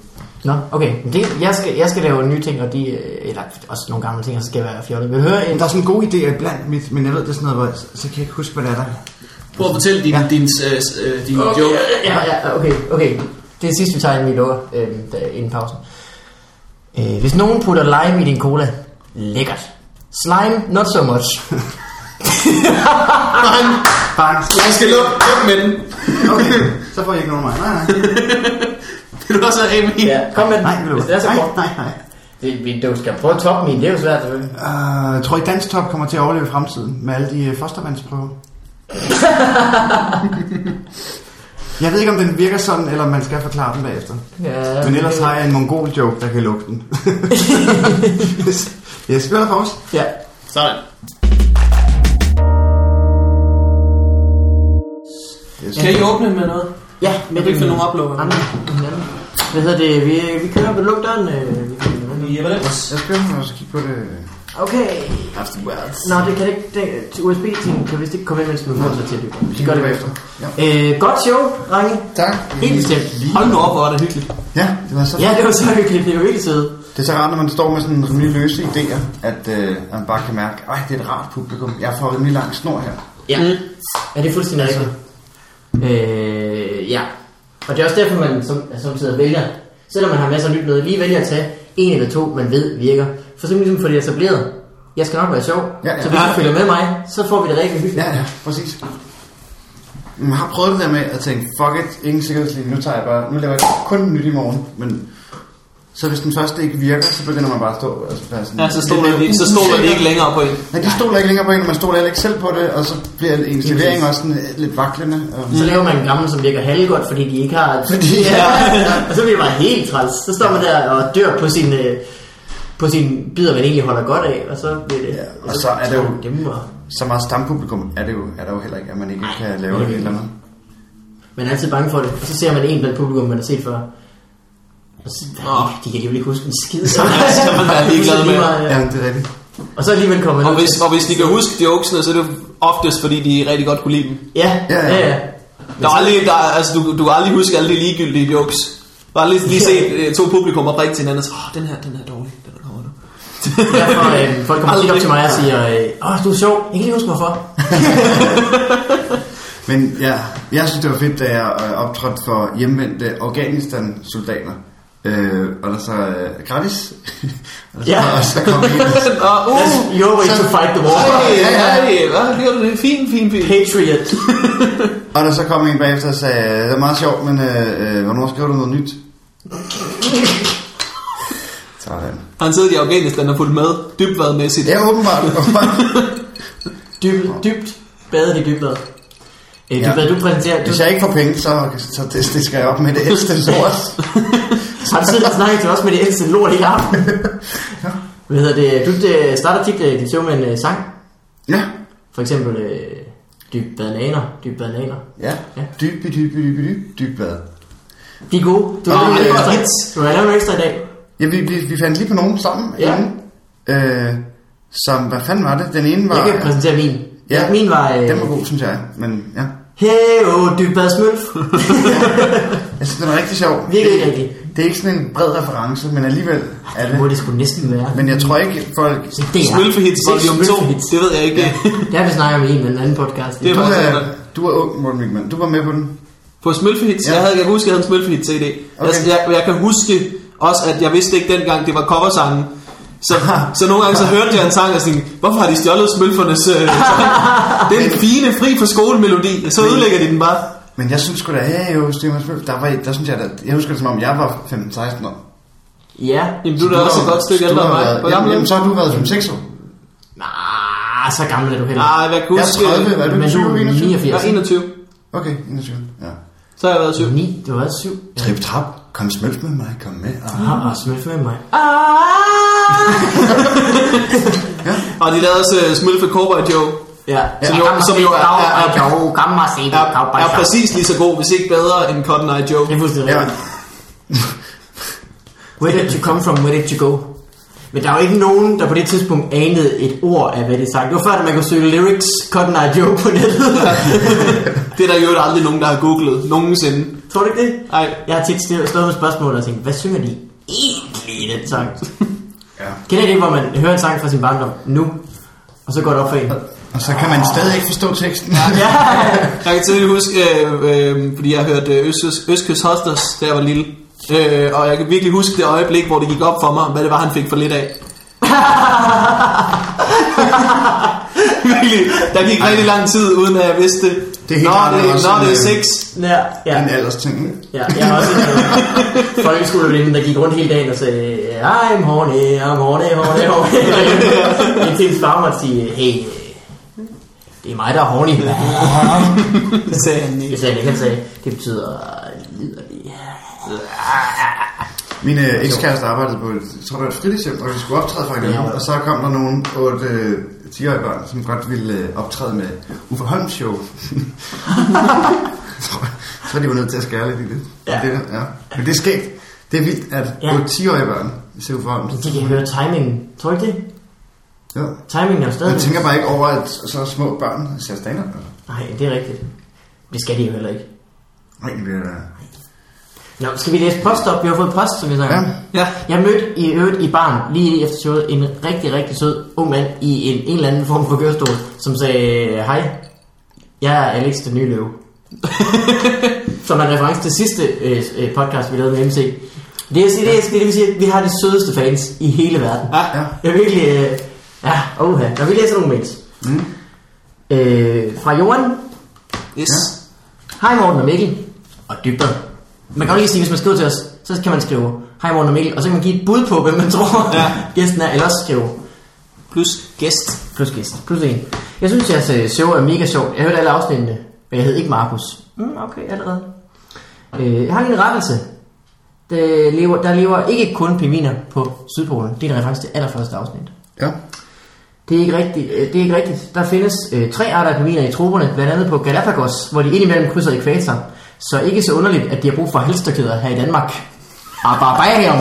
Nå, okay. Det, jeg, skal, jeg skal lave nye ting, og de, øh, eller også nogle gamle ting, og så skal jeg være fjollet. Vil høre en? Der er sådan gode idéer blandt mit, men jeg ved, det er sådan noget, hvor, så kan jeg ikke huske, hvad det er der. Prøv at fortælle din, Ja. din, øh, din Okay, joke. ja, ja, okay, okay. Det er sidst, vi tager inden vi lukker, øh, inden pausen. Øh, hvis nogen putter lime i din cola, lækkert. Slime, not so much. Bang! Bang. Jeg skal lukke luk med den. Okay, så får I ikke nogen af mig. Nej, nej. Vil du også have med ja, kom med den, Nej, vil du? hvis det er så nej, kort. nej, nej. Det, vi, du skal prøve at toppe min, det er jo svært selvfølgelig. Uh, jeg tror I Dansk Top kommer til at overleve i fremtiden med alle de øh, fostervandsprøver. jeg ved ikke, om den virker sådan, eller om man skal forklare den bagefter. Ja, Men ellers har jeg en mongol joke, der kan lukke den. jeg spiller pause. Ja. Sådan. Yes. Kan I åbne med noget? Ja, Jeg kan ikke finde nogen oplukker. Andre, hinanden. Hvad hedder det? Vi, vi kører på luk døren. Øh, vi kører på Ja, hvordan? Jeg spiller den, og så kigge på det. Okay. Afterwards. Nå, det kan det ikke. Det, USB-ting kan vist ikke komme ind, mens du får sig til det. Vi gør det bagefter. Ja. Øh, godt show, drenge. Tak. Helt bestemt. Hold nu op, hvor er det hyggeligt. Ja, det var så Ja, det var så hyggeligt. Det jo helt sødt. Det er så rart, når man står med sådan rimelig løse idéer, at øh, at man bare kan mærke, at det er et rart publikum. Jeg får rimelig lang snor her. Ja. Mm. Ja, det er fuldstændig rigtigt. Øh, ja. Og det er også derfor, man som, samtidig vælger, selvom man har masser af nyt med, lige vælger at tage en eller to, man ved virker. For simpelthen ligesom få det etableret. Jeg skal nok være sjov. Ja, ja. Så hvis du følger med mig, så får vi det rigtig hyggeligt. Ja, ja, præcis. Man har prøvet det der med at tænke, fuck it, ingen sikkerhedslinje, nu tager jeg bare, nu laver jeg kun nyt i morgen, men så hvis den første ikke virker, så begynder man bare at stå og være sådan, Ja, så stoler de, så stoler de ikke længere på en. Nej, de stoler ikke længere på en, og man stoler heller ikke selv på det, og så bliver ens levering også sådan øh, lidt vaklende. Og... Så laver man en gammel, som virker halvgodt, fordi de ikke har... Fordi- ja, og så bliver man helt træls. Så står man der og dør på sin, øh, på sin bider, man egentlig holder godt af, og så bliver det... Ja, og så er det jo- Dem og, Så meget stampublikum er det jo, er der jo heller ikke, at man ikke Nej, kan lave det er eller andet. man er altid bange for det, og så ser man en blandt publikum, man har set før. Nå. de kan alligevel ikke huske en skid. Så man være ligeglad med. Ja, det er rigtigt. Og så alligevel kommer Og hvis, og hvis de kan huske jokesene, så er det oftest, fordi de rigtig godt kunne lide dem. Ja, Ja, ja, ja. Der er aldrig, der, er- altså, du, du kan aldrig huske alle de ligegyldige jokes. Aldrig lige set øh, to publikum og til hinanden og så, åh, den her, den er dårlig, den der kommer nu. Derfor, øh, folk kommer op til mig og siger, øh, åh, du er sjov. Jeg kan ikke lige huske, hvorfor. Men ja, jeg synes, det var fedt, da jeg øh, optrådte for hjemvendte Afghanistan-soldater. Øh, og der så øh, gratis. og, så, Ja. og så kom en, Nå, uh, That's your way to fight the war. hey, Ja, ja. hey, hvad gjorde du det? Fint, fint, fint. Patriot. og der så kom en bagefter og sagde, det er meget sjovt, men øh, øh, hvornår skriver du noget nyt? Sådan. Har han siddet i Afghanistan og fulgt med dybvadmæssigt? Ja, åbenbart. Dybt, dybt. Badet i dybvad. Øh, Ja. Dybvad, du præsenterer... Du, Hvis jeg ikke får penge, så, så det, det skal jeg op med det ældste lort. har du siddet og snakket til os med det ældste lort hele aften? Hvad hedder det? Du det starter tit øh, dit show med en øh, sang. Ja, For eksempel øh, Dyb bananer. Dyb bananer. ja. Ja. Dyb, dyb, dyb, dyb, dyb, dyb bad. De er gode. Du har lavet er ekstra. hits. Du har lavet ekstra i dag. Ja, vi, vi, vi fandt lige på nogen sammen. Ja. inden. Øh, som, hvad fanden var det? Den ene var... Jeg kan præsentere min. Ja, min var... Øh, Den var god, synes jeg. Men ja, Hey, oh, Dybbad Smølf. jeg synes, den er rigtig sjov. Virkelig det, rigtig. det er ikke sådan en bred reference, men alligevel er Det må det. det sgu næsten være. Men jeg tror ikke, folk... Så det er... Smølfehits volume 2, Smølfehits. det ved jeg ikke. Det har vi snakket om i en eller anden podcast. Det er Du er, du er ung, Morten Wigman. Du var med på den. På Smølfehits, Ja. jeg, havde, jeg kan huske, jeg havde en Smølfehits CD. Okay. Jeg, jeg, jeg kan huske også, at jeg vidste ikke dengang, det var coversangen. Så, så nogle gange så hørte jeg en sang og tænkte, hvorfor har de stjålet Smølfernes øh, sang? Det er en fine, fri for skolemelodi, så ødelægger de den bare. Men jeg synes sgu da, hey, jo, Stefan Smølf, der, var, der synes jeg da, jeg husker det som om, jeg var 15-16 år. Ja. Jamen du er da også et godt stykke ældre end mig. jamen, jamen, du? så har du været som 6 år. Nej, så gammel er du heller. Nej, hvad kan Jeg huske? er 30, hvad er du? Men 20, du er 21? 89. Jeg er 21. Okay, 21. Ja. Så har jeg været 7. 9, du har været 7. Trip trap, kom smølf med mig, kom med. Ah. Og smølf med mig. Og de lavede også uh, Smølfe Cowboy Joe. Ja, Som jo- som jo er- er- er- det. Er, er præcis lige så god, hvis ikke bedre end Cotton Eye Joe. Det er fuldstændig Ja. rigtigt. Where did you come from, where did you go? Men der er jo ikke nogen, der på det tidspunkt anede et ord af, hvad de sagde. Det var før, at man kunne søge lyrics Cotton Eye Joe på nettet. Det er der jo aldrig nogen, der har googlet nogensinde. Tror du ikke det? Nej, Jeg har tit stået med spørgsmål og tænkt, hvad synger de? egentlig den sang. Ja. Kender I det, hvor man hører en sang fra sin barndom nu, og så går det op for en? Og så kan man stadig ikke forstå teksten. Ja, Jeg kan tydeligt huske, øh, øh, fordi jeg hørte øh, Østkyst, Østkyst Hosters, da jeg var lille. Øh, og jeg kan virkelig huske det øjeblik, hvor det gik op for mig, hvad det var, han fik for lidt af. virkelig. Der gik rigtig lang tid, uden at jeg vidste det. Det er helt Nå, klart det, også nå, det er en, sex. ja, ja. En aldersting. ikke? Ja, jeg har også en øh, folkeskoleveninde, der gik rundt hele dagen og sagde, I'm horny, I'm horny, horny, horny. Indtil hendes far måtte sige, hey, det er mig, der er horny. Det sagde han Det ikke. sagde han ikke, han sagde, det betyder liderlig. Min øh, ekskæreste arbejdede på, et, jeg tror det var et fritidshjem, hvor vi skulle optræde for hinanden. Ja. Og så kom der nogle 8 øh, 10-årige børn, som godt ville øh, optræde med Uffe Holms show. så, så de var nødt til at skære lidt i det. Ja. det ja. Men det er skægt. Det er vildt, at Ja. 8 10-årige børn ser Uffe Holm. De kan høre timingen. Tror du det? Ja. Timingen er jo stadig... Jeg tænker bare ikke over, at så små børn ser stand-up. Nej, det er rigtigt. Det skal de jo heller ikke. Nej, det bliver da... Nå, skal vi læse post op? Vi har fået post, som vi snakker Ja. om. Ja, Jeg mødte i øvrigt i barn, lige efter showet, en rigtig, rigtig sød ung mand i en, en eller anden form for kørestol, som sagde, hej, jeg er Alex, den nye løve. som er en reference til sidste øh, øh, podcast, vi lavede med MC. Det, er, det, er, det vil sige, at vi har de sødeste fans i hele verden. ja. Ja. Jeg er virkelig... Øh, ja, oha. Når vi læser nogle mails. Mm. Øh, fra Johan. Yes. Hej Morten og Mikkel. Og dybere. Man kan jo lige sige, hvis man skriver til os, så kan man skrive, hej Morten og Mikkel, og så kan man give et bud på, hvem man tror, Ja. gæsten er, eller også skrive, Plus gæst. plus gæst, plus en. Jeg synes, jeres øh, show er mega sjovt. Jeg hørte alle afsnittene, men jeg hed ikke Markus. Mm, okay, allerede. Øh, jeg har lige en rettelse. Der lever, der lever ikke kun pingviner på Sydpolen. Det er reference til allerførste afsnit. Ja. Det er ikke rigtigt. øh, Det er ikke rigtigt. Der findes øh, tre arter af pingviner i troberne, blandt andet på Galapagos, hvor de indimellem krydser ekvator. Så ikke så underligt, at de har brug for halstørklæder her i Danmark. Abarbarium.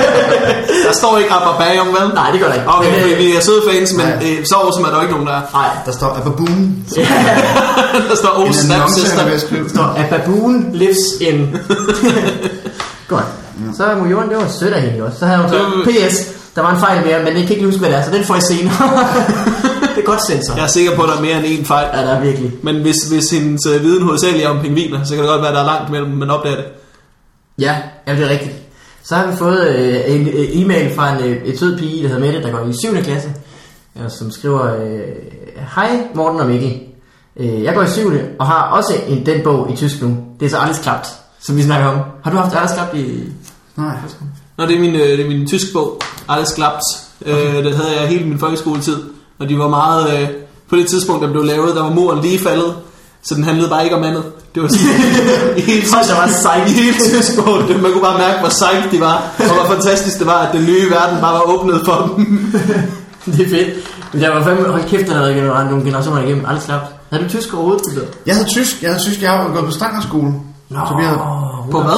Der står ikke Abarbarium, vel? Nej, det gør der ikke. Okay, Men, øh, vi er søde fans, men Nej. øh, så awesome er der ikke nogen, der er. Nej, Der står Ababoon. Der står Oh Snap Sister. er der står, a baboon lives in... Godt. Så er Jorden, det var sødt af hende også. Så havde hun så, PS, der var en fejl mere, men jeg kan ikke huske, hvad det er, så den får jeg senere. det er godt sensor. Jeg er sikker på, at der er mere end én fejl. Ja, der er virkelig. Men hvis, hvis hendes øh, viden hovedsageligt er om pingviner, så kan det godt være, at der er langt mellem, man opdager det. Ja, ja, det er rigtigt. Så har vi fået øh, en øh, e-mail fra en, øh, et sød pige, der hedder Mette, der går i 7. klasse, øh, som skriver, øh, Hej Morten og Mikkel. Øh, jeg går i 7. og har også en, den bog i tysk nu. Det er så aldrig klapt, som vi snakker om. Har du haft aldrig klapt i... Nej. Nå, det er min, øh, det er min tysk bog, Alles Klapt. Okay. Øh, det havde jeg hele min folkeskoletid, og de var meget... Øh, på det tidspunkt, der blev lavet, der var muren lige faldet, så den handlede bare ikke om andet. Det var sådan, i hele sejt. I hele det, man kunne bare mærke, hvor sejt de var, og hvor fantastisk det var, at den nye verden bare var åbnet for dem. det er fedt. Men der var fandme, hold kæft, der gener- nogle generationer igennem. Aldrig klapt. Havde du tysk overhovedet? Jeg havde tysk. Jeg havde tysk. Jeg har gået på Stangerskole. Så vi havde... På hvad?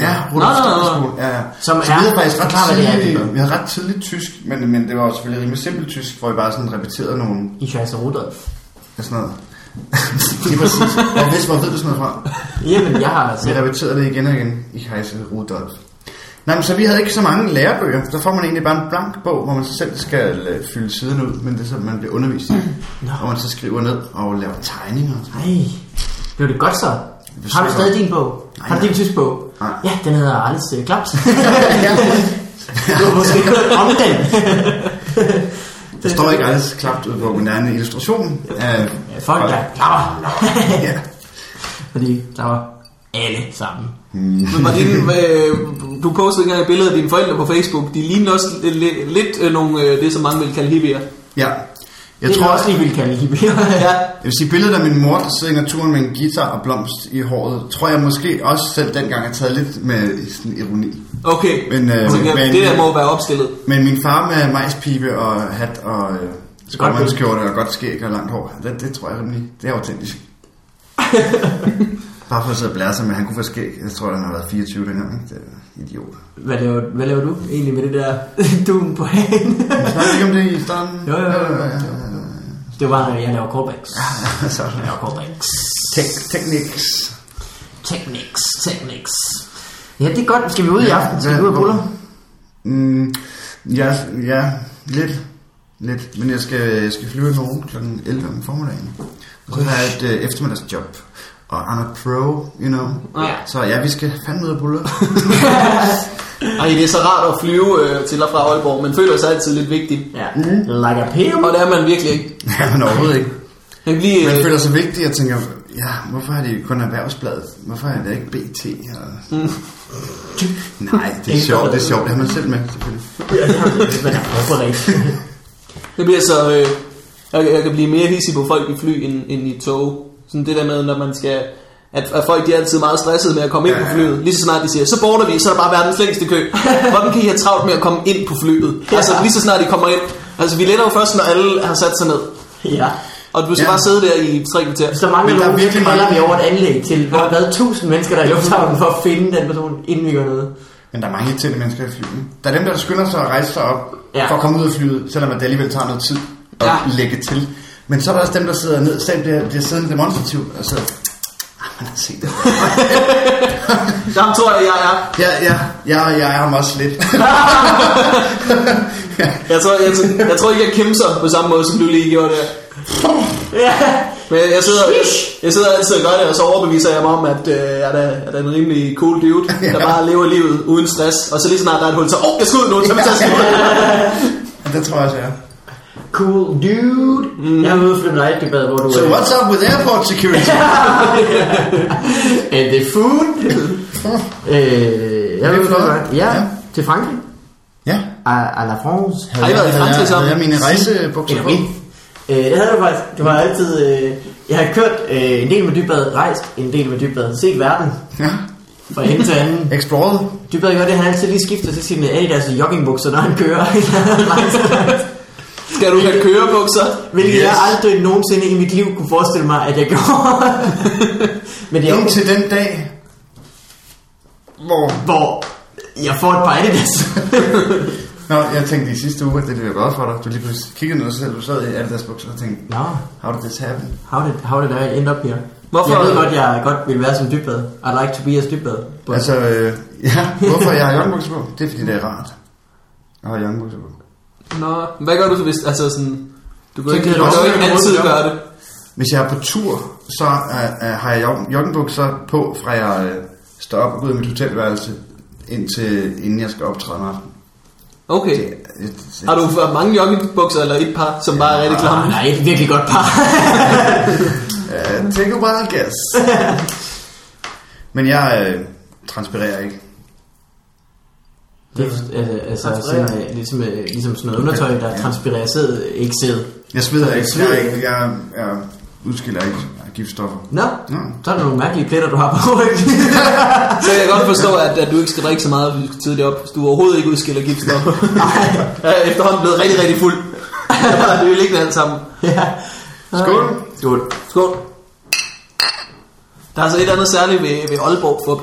Ja, Nå, nå, nå, nå. Stangerskole. Ja, ja. Som så er- vi havde faktisk ret hvad det er, tidligt, vi havde ret tidligt tysk, men, men det var jo selvfølgelig rimelig simpelt tysk, hvor vi bare sådan repeterede nogle I Kaiser Rudolf. ja, sådan noget. Lige præcis. Hvor ved, hvor ved du sådan noget fra? Jamen, jeg har Vi selv... repeterede det igen og igen i Kaiser Rudolf. Nej, men så vi havde ikke så mange lærebøger. Der får man egentlig bare en blank bog, hvor man selv skal øh, fylde siden ud, men det er så, man bliver undervist i. Nå. Hvor man så skriver ned og laver tegninger. og Nej, blev det godt så? Det Har du stadig din bog? Nej, Har du din tysk bog? Nej. Ja, den hedder Alles øh, Klaps. ja. du har måske hørt om den. Det står ikke alles klapt ud på, men der er en illustration af Folk, der klapper. Ja. Fordi der var alle sammen. Men var dine, øh, du postede engang et billede af dine forældre på Facebook. De ligner også li- li- lidt øh, nogle, øh, det som mange vil kalde hippier. Ja. Jeg det tror også lige vil kalde hippier. Ja, Jeg vil sige, billedet af min mor, der sidder i naturen med en guitar og blomst i håret, tror jeg måske også selv dengang har taget lidt med sådan ironi. okay. Men, øh, så kan, men- det der må være opstillet. Men min far med majspibe og hat og øh, skovmandskjorte og godt skæg og langt hår, det, det tror jeg rimelig, det er autentisk. Bare for at sidde og blære sig med, han kunne få skæg. Jeg tror, han har været 24 dengang. Ikke? Det er idiot. Hvad laver, hvad laver du egentlig med det der duen på hagen? Vi snakkede ikke om det i starten. Jo, jo, jo. ja, ja, ja. Det var, jeg laver callbacks. Så, Jeg laver callbacks. tek- technics. Technics, technics. Ja, det er godt. Skal vi ud i aften? Skal vi ud og buller? Mm, ja, ja, lidt. Lidt. Men jeg skal, jeg skal flyve i morgen kl. 11 om formiddagen. Og så har jeg et øh, eftermiddagsjob. Og I'm a pro, you know. Ja. Så ja, vi skal fandme ud og buller. Ej, det er så rart at flyve øh, til og fra Aalborg. Man føler sig altid lidt vigtig. Ja. Like a pimp. Og det er man virkelig ikke. ja, men overhovedet ikke. Man kan blive... Man Øh, føler sig vigtig og tænker, ja, hvorfor er det kun erhvervsbladet? Hvorfor er det ikke BT? Og... Mm. Nej, det er sjovt, det er sjovt. Det har man selv med, selvfølgelig. Men hvorfor ikke? det bliver så... Øh, jeg, jeg kan blive mere hissig på folk i fly end, end i tog. Sådan det der med, når man skal... At, at folk de er altid meget stressede med at komme ind Ja, på ja. flyet. Lige så snart de siger, så border vi, så er der bare verdens længste kø. Hvordan kan I have travlt med at komme ind på flyet? Altså lige så snart de kommer ind. Altså vi letter jo først, når alle har sat sig ned. Ja. Og du skal Ja. bare sidde der i tre kvarter. Men der er nogen, virkelig mange- vi over et anlæg til, hvor der er tusind mennesker, der er i lufthavnen for at finde den person, inden vi gør noget. Men der er mange irriterende mennesker i flyet. Der er dem, der skynder sig at rejse sig op Ja. ja. for at komme ud af flyet, selvom det alligevel tager noget tid at Ja. ja. lægge til. Men så er der også dem, der sidder ned, selv bliver, bliver siddende demonstrativt og man har set det. Jamen tror jeg, jeg er. Ja, ja, ja, jeg er ham også lidt. Jeg tror, jeg, jeg tror ikke, jeg kæmper på samme måde, som du lige gjorde der. Ja. Men jeg sidder, jeg, jeg sidder altid og gør det, og så overbeviser jeg mig om, at øh, jeg, er da, jeg er en rimelig cool dude, der bare lever livet uden stress. Og så lige snart der er et hul, så åh, oh, jeg skal ud nu, så vi tager Ja, det tror jeg også, jeg er. Cool dude. Mm. Jeg har ude for night debate, hvor du So er. what's up with airport security? And the food. øh, jeg Er er for flot? night. Ja, Ja. til Frankrig. Ja. À, à la France. Har I været i Frankrig sammen? Havde jeg mine rejsebukser på? Øh, det havde jeg faktisk. Det var altid... Øh, jeg har kørt øh, en del med dybbad, rejst en del med dybbad, set verden Ja. fra ende til anden. Explored. Dybbad gør det, han altid lige skifter til sine Adidas joggingbukser, når han kører. Skal du have kørebukser? Hvilket Yes. jeg aldrig nogensinde i mit liv kunne forestille mig, at jeg gjorde. Men det er jo, Indtil den dag, hvor... hvor jeg får et par Adidas. Nå, jeg tænkte i sidste uge, at det ville være godt for dig. Du lige pludselig kiggede ned selv, du sad i Adidas bukser og tænkte, Nå, how did this happen? how did, how did I end up here? Hvorfor- Jeg ved godt, jeg godt vil være som dybbad. I like to be as dybbad. But Altså, øh, ja, hvorfor jeg har joggingbukser på? Det er fordi, det er rart. Jeg har joggingbukser på. Nå, hvad gør du så, hvis, altså sådan, du kan Så ikke, du kan jo ikke altid gøre det. Hvis jeg er på tur, så øh, øh, har jeg jog- joggingbukser på, fra jeg øh, står op og går ud af mit hotelværelse, indtil, inden jeg skal optræde om aftenen. Okay. Det, det, det, Har du for mange joggingbukser eller et par, som bare er rigtig klamme? nej, et virkelig godt par. Uh, take a wild guess. Men jeg øh, transpirerer ikke. Det er altså, altså sådan, øh, ligesom, øh, ligesom sådan noget undertøj, der Ja. transpirerer sæd, ikke sæd. Jeg sveder ikke. Jeg, ikke? jeg, jeg, jeg udskiller ikke giftstoffer. Nå, Nå. så er der nogle mærkelige pletter, du har på ryggen. Så jeg kan godt forstå, at, at du ikke skal drikke så meget, tidligt op, hvis du overhovedet ikke udskiller giftstoffer. Jeg er efterhånden blevet rigtig, rigtig fuld. det er jo liggende alt sammen. ja. Skål. Skål. Skål. Der er altså et andet særligt ved, ved Aalborg Fup.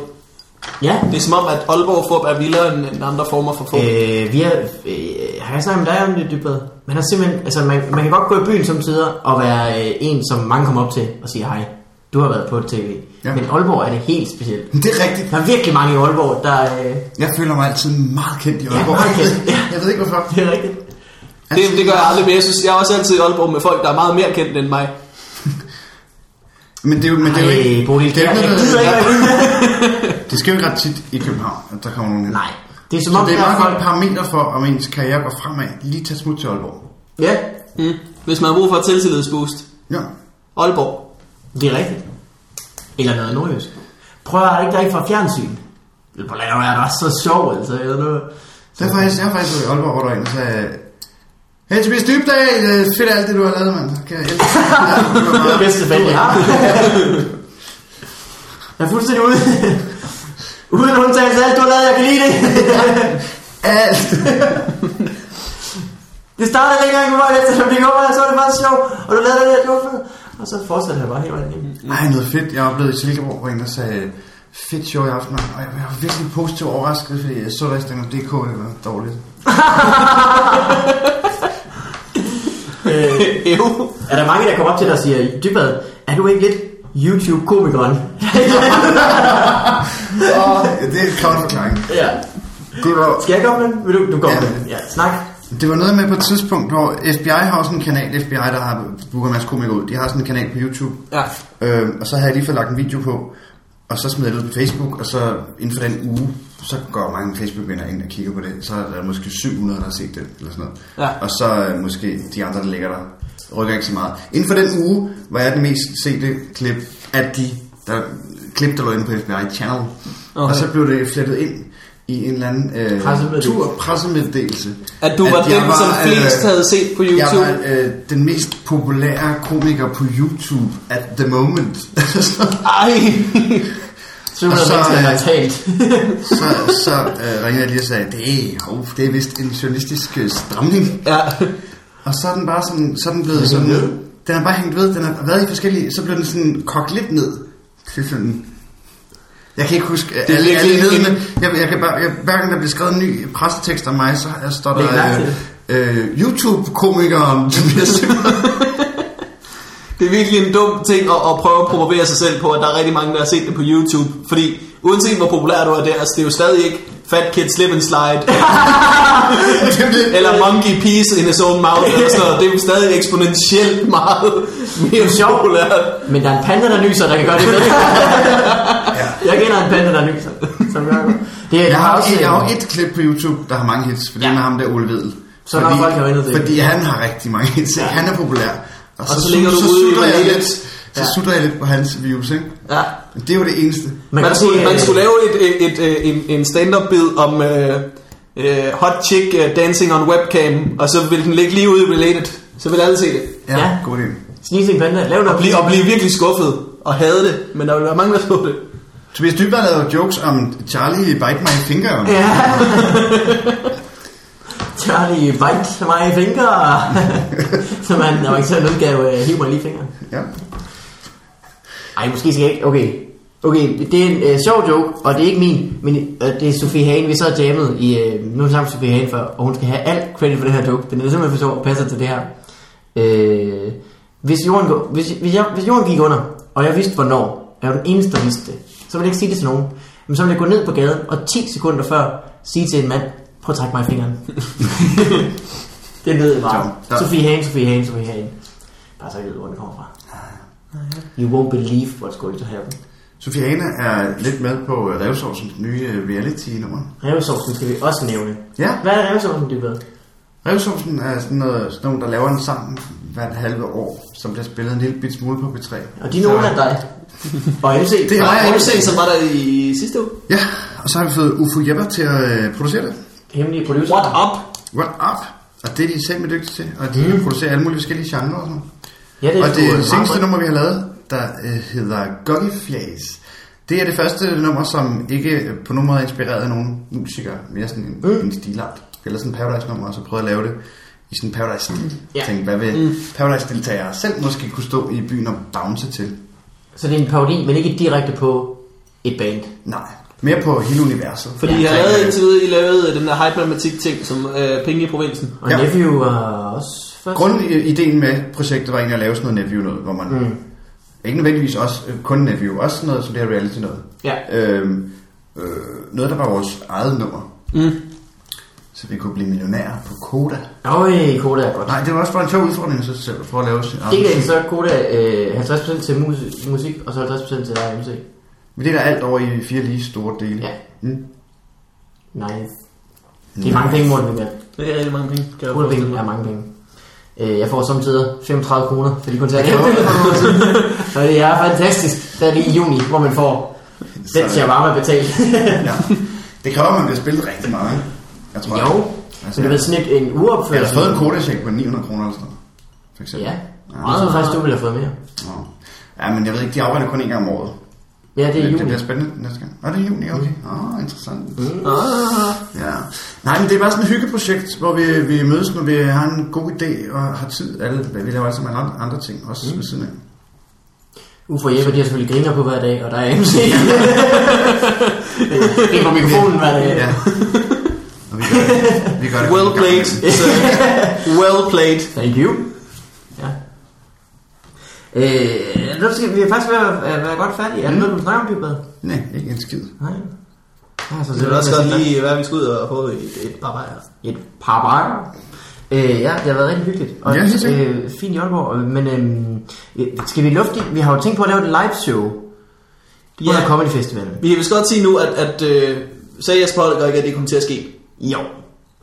Ja. Det er som om, at Aalborg Fup er vildere end, end andre former for fup. Øh, vi har, øh, har jeg snakket med dig om det, Dybvad? Man har simpelthen, altså man, man kan godt gå i byen som tider og være øh, en, som mange kommer op til og siger hej. Du har været på tv. Ja. Ja. Men Aalborg er det helt specielt. Det er rigtigt. Der er virkelig mange i Aalborg, der... Øh, Jeg føler mig altid meget kendt i Aalborg. meget kendt, ja. Jeg ved ikke hvorfor. det er rigtigt. Det, det gør jeg aldrig, men jeg synes, jeg er også altid i Aalborg med folk, der er meget mere kendt end mig. Men det er jo, men det er jo Ej, ikke... Bodil, det, er jo jeg, ikke jeg gider ikke det sker jo ikke ret tit i København, at der kommer nogen ind. Nej. Det er som Så om, det er meget godt parameter for, om ens karriere går fremad. Lige tage smut til Aalborg. Ja, Mm. Hvis man har brug for et selvtillidsboost. Ja. Aalborg. det er rigtigt. Eller noget nordjysk. Prøv at ikke der er ikke fra fjernsyn. Hvor laver jeg da så sjov, altså. Eller noget. Så jeg, faktisk, jeg faktisk i Aalborg, hvor der en, sagde... Hey, Tobias Dybdag, det er fedt alt det, du har lavet, mand. Kan jeg elske det. Det Det er det bedste fan, jeg har. jeg er fuldstændig ude. Uden undtagelse af alt, du har lavet, jeg kan lide det. Alt. det startede engang med mig, efter jeg fik over, så var det bare sjov. Og du lavede det der joke. Og så fortsatte jeg bare helt vejen. Nej, noget fedt. Jeg oplevede i Silkeborg, hvor en, der sagde, fedt show i aften, og jeg var virkelig positivt overrasket, fordi jeg så i Stænger DK, det var dårligt. Øh, er der mange, der kommer op til dig og siger, Dybad, er du ikke lidt YouTube-komikeren? Og det er en kort forklaring. Ja. Var, Skal jeg komme med? Vil du, du går Ja. med? Ja, snak. det var noget med på et tidspunkt, hvor FBI har også en kanal, FBI, der har booket en masse komikere ud. De har sådan en kanal på YouTube. Ja. Øh, og så havde jeg lige fået lagt en video på, og så smed jeg det ud på Facebook, og så inden for den uge, så går mange Facebook-venner ind og kigger på det. Så er der måske 700, der har set det, eller sådan noget. Ja. Og så øh, måske de andre, der ligger der, rykker ikke så meget. Inden for den uge var jeg den mest sete klip af de der, klip, der lå inde på FBI Channel. Okay. Og så blev det flettet ind i en eller anden øh, Pressemeddelelse. tur pressemeddelelse. At du var jeg den, som flest havde set på Jeg YouTube. var øh, den mest populære komiker på YouTube at the moment. Ej. 700 Og så, øh, talt. så så øh, ringede jeg lige og sagde, det hov, det er vist en journalistisk øh, stramning. Ja. Og så er den bare sådan, så er den blevet sådan, den er bare hængt ved, den har været i forskellige, så blev den sådan kogt lidt ned sådan, jeg kan ikke huske er alle, alle nederne. Jeg, jeg kan bare, jeg, hver gang der bliver skrevet en ny pressetekst om mig, så her står der øh, øh, YouTube-komikeren Tobias. Det er virkelig en dum ting at, at prøve at promovere sig selv på, at der er rigtig mange, der har set det på YouTube. Fordi uanset hvor populær du er der, altså det er jo stadig ikke Fat Kid Slip and Slide, eller Monkey Peace in his own mouth, eller sådan noget. Det er jo stadig eksponentielt meget mere sjovt. Men der er en panda, der nyser, der kan gøre det bedre. Jeg kender en panda, der nyser. Som gør det. Jeg der har, også, et, jeg har et klip på YouTube, der har mange hits, for det er med ham der Ole Vedel. Så når folk har det. Fordi han har rigtig mange hits, ja. han er populær. Og, så ligger du så ude i sutter jeg lidt, så Ja. sutter jeg lidt på hans views, ikke? Ja. Det er jo det eneste. Man, Man, skulle, man øh, skulle lave et, et, et, et, en, en stand-up bid om uh, uh, hot chick uh, dancing on webcam, og så vil den ligge lige ude i Related. Så vil alle se det. Ja, Ja. god idé. Sneezing panda, lav Og noget. blive, og blive virkelig skuffet og hade det, men der vil være mange, der så det. Tobias Dybvad lavede jokes om Charlie Bite My Finger. Ja. Charlie bite my finger. Som han der var ikke udgave af Hiv mig lige fingeren. Ja. Ej, måske skal jeg ikke. Okay. Okay, det er en øh, sjov joke, og det er ikke min, men øh, det er Sofie Hagen. Vi så har jammet i, øh, nu sammen Sofie Hagen før, og hun skal have alt credit for den her joke. Den er simpelthen for sjov og passer til det her. Øh, hvis, jorden går, hvis, hvis, jeg, hvis jorden gik under, og jeg vidste hvornår, jeg var den eneste, der vidste det, så ville jeg ikke sige det til nogen. Men så ville jeg gå ned på gaden, og 10 sekunder før sige til en mand, prøv at trække mig i fingeren. det jeg bare. Sofie Hagen, Sofie Hagen, Sofie Hagen. Bare så jeg ved, hvor det kommer fra. You won't believe what's going to happen. Sofie Hane er lidt med på øh, Revsovsens nye øh, reality-nummer. Revsovsen skal vi også nævne. Ja, Hvad er Revsovsen, det ved? Revsovsen er sådan, noget, sådan nogen, der laver en sang hvert halve år, som bliver spillet en lille bit smule på P3. Og de er nogle af dig. Og MC. Det er mig, MC, som var der i sidste uge. Ja, og så har vi fået Ufo Jepper til at øh, producere det. Hemmelige producer. What up? What up? Og det er de selv dygtige til, og de mm. producerer alle mulige forskellige genrer og sådan. Ja, det er Og det øh, seneste nummer, vi har lavet, der øh, hedder Goggyfjæs. Det er det første nummer, som ikke øh, på nogen måde er inspireret af nogen musikere. Mere sådan en, mm. en stilart. Eller sådan en Paradise-nummer, og så prøvede at lave det i sådan en Paradise-stil. Ja. Tænkte, hvad vil mm. Paradise-deltagere selv måske kunne stå i byen og bounce til? Så det er en parodi, men ikke direkte på et band. Nej, mere på hele universet. Fordi Ja. jeg har lavet indtil videre, I lavede den der hype matematik ting, som øh, penge i provinsen. Og Ja. ja. Nephew var også først. Grundideen med projektet var egentlig at lave sådan noget Nephew noget, hvor man... Mm. Ikke nødvendigvis også øh, kun Nephew, også sådan noget som det her reality noget. Ja. Øhm, øh, noget, der var vores eget nummer. Mm. Så vi kunne blive millionærer på Koda. Øj, Koda er godt. Nej, det var også bare en sjov udfordring, så selv for at lave sin eget Ikke musik. så er Koda øh, 50% til mus- musik, og så 50% til dig MC. Vi deler alt over i fire lige store dele. Ja. Mm. Nej. Det er mange penge, Morten. Det er rigtig mange penge. Koda penge er mange penge. Øh, Jeg får samtidig 35 kroner for de koncerter. Og det er fantastisk. Det er lige i juni, hvor man får den shawarma betalt. ja. Det kræver, at man bliver spillet rigtig meget. Jeg tror, jo, Altså, men det er sådan et, en jeg har uopførelse. fået en Koda-check på 900 kroner eller sådan noget. For eksempel. Ja, jeg tror faktisk, du ville have fået mere. Nå. Ja, men jeg ved ikke, de afregner kun en gang om året. Ja, det er Men det juni. bliver spændende næste gang. Nå, det er juni, okay. Åh, oh, interessant. Mm. Ah, Ja. Nej, men det er bare sådan et hyggeprojekt, hvor vi, vi mødes, når vi har en god idé og har tid. Alle, vi laver altså mange andre, ting, også mm. ved siden af. Uffe og Jeppe, de har selvfølgelig griner på hver dag, og der er MC. Det er på mikrofonen hver dag. Ja. Og vi gør det. Vi gør det well played. sir. well played. Thank you. Ja. Øh, nu skal vi er faktisk være, være, være godt færdige. Er der noget, du snakker om, Pibad? Nej, ikke en skid. Nej. Ja, så Det vil også godt lige være, at vi skal ud og få et, et par bajer. Et par bajer. Øh, ja, det har været rigtig hyggeligt. Og Ja, helt sikkert. øh, fint i Aalborg. Men øhm, øh, skal vi lufte? Vi har jo tænkt på at lave et live show. Ja. Under Comedy Festivalen. Vi vist godt sige nu, at, at øh, sagde Jesper Holger ikke, at det kommer til at ske. Jo.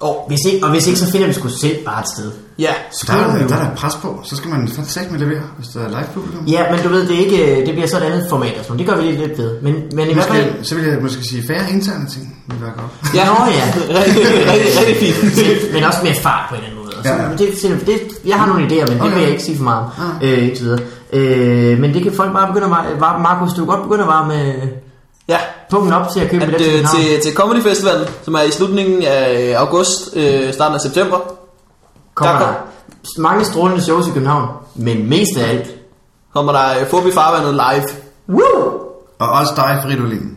Og Hvis ikke, og hvis ikke, så finder vi sgu selv bare et sted. ja, Der er, der, der er pres på, så skal man faktisk med levere, hvis der er live publikum. Ja, men du ved, det, er ikke, øh, det bliver så et andet format. Altså. Det gør vi lige lidt ved. Men, men i hvert fald... Så vil jeg måske sige færre interne ting, vil være godt. ja. Nå ja. rigtig, rigtig, rigtig fint. men også mere fart på en eller anden måde. Ja, ja. Det, det, jeg har nogle idéer, men det Okay. vil jeg ikke sige for meget. Ja. Øh, indtil videre. Øh, men det kan folk bare begynde at varme. var- Markus, du kan godt begynde at varme Ja, punkten op til at købe at, billet til øh, til, til Comedy Festivalen, som er i slutningen af august, øh, starten af september. Kommer der der mange strålende shows i København, men mest af alt. Kommer der øh, Fobi Farvandet live. Woo! Og også dig, Fridolin.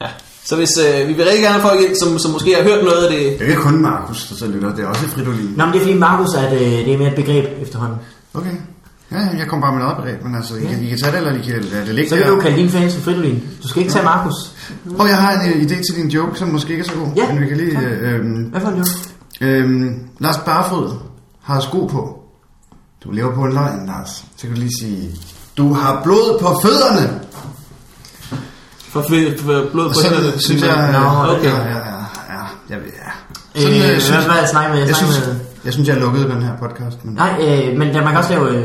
Ja. Så hvis øh, vi vil rigtig gerne have folk ind, som, som måske har hørt noget af det. Det er ikke kun Markus, der så lytter, det er også Fridolin. Nå, men det er fordi Markus, at øh, det er mere et begreb efterhånden. Okay. Ja, ja, jeg kom bare med noget begreb, men altså, I, kan, I kan tage det, eller I kan lade det ligge Så kan der. du kalde dine fans for Fridolin. Du skal ikke tage Markus. Og jeg har en øh, idé til din joke, som måske ikke er så god. Ja, Men vi kan lige... Øh, øh, Hvad for en joke? øh, Lars Barfod har sko på. Du lever på en løgn, Lars. Så kan du lige sige... Du har blod på fødderne! For, for, for blod på så hænderne. synes jeg... Nå, okay. Ja, ja, ja, ja, ja. Øh, Sådan, øh, hvad, synes- hvad er jeg snakker med? Jeg, Jeg snakker synes, med... jeg synes, jeg lukkede den her podcast. Men... Nej, øh, men der, man kan også lave... Øh,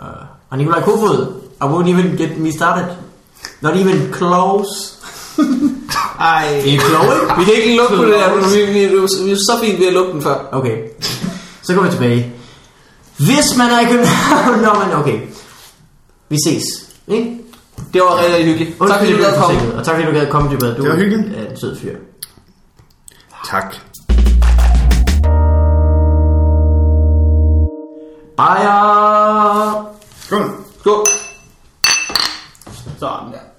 øh, og Nikolaj Kofod. I won't even get me started. Not even close. Ej. Det er kloge, ikke? Vi kan ikke lukke på det der, men vi, vi, vi, vi er så fint ved at lukke den før. Okay. Så går vi tilbage. Hvis man er i København... Nå, men okay. Vi ses. Ikke? Det var rigtig hyggeligt. Tak fordi du gad komme. Og tak fordi du gad komme, Dybad. Du Det var hyggeligt. er en sød fyr. Tak. Bajer! Skål. Skål. Sådan der.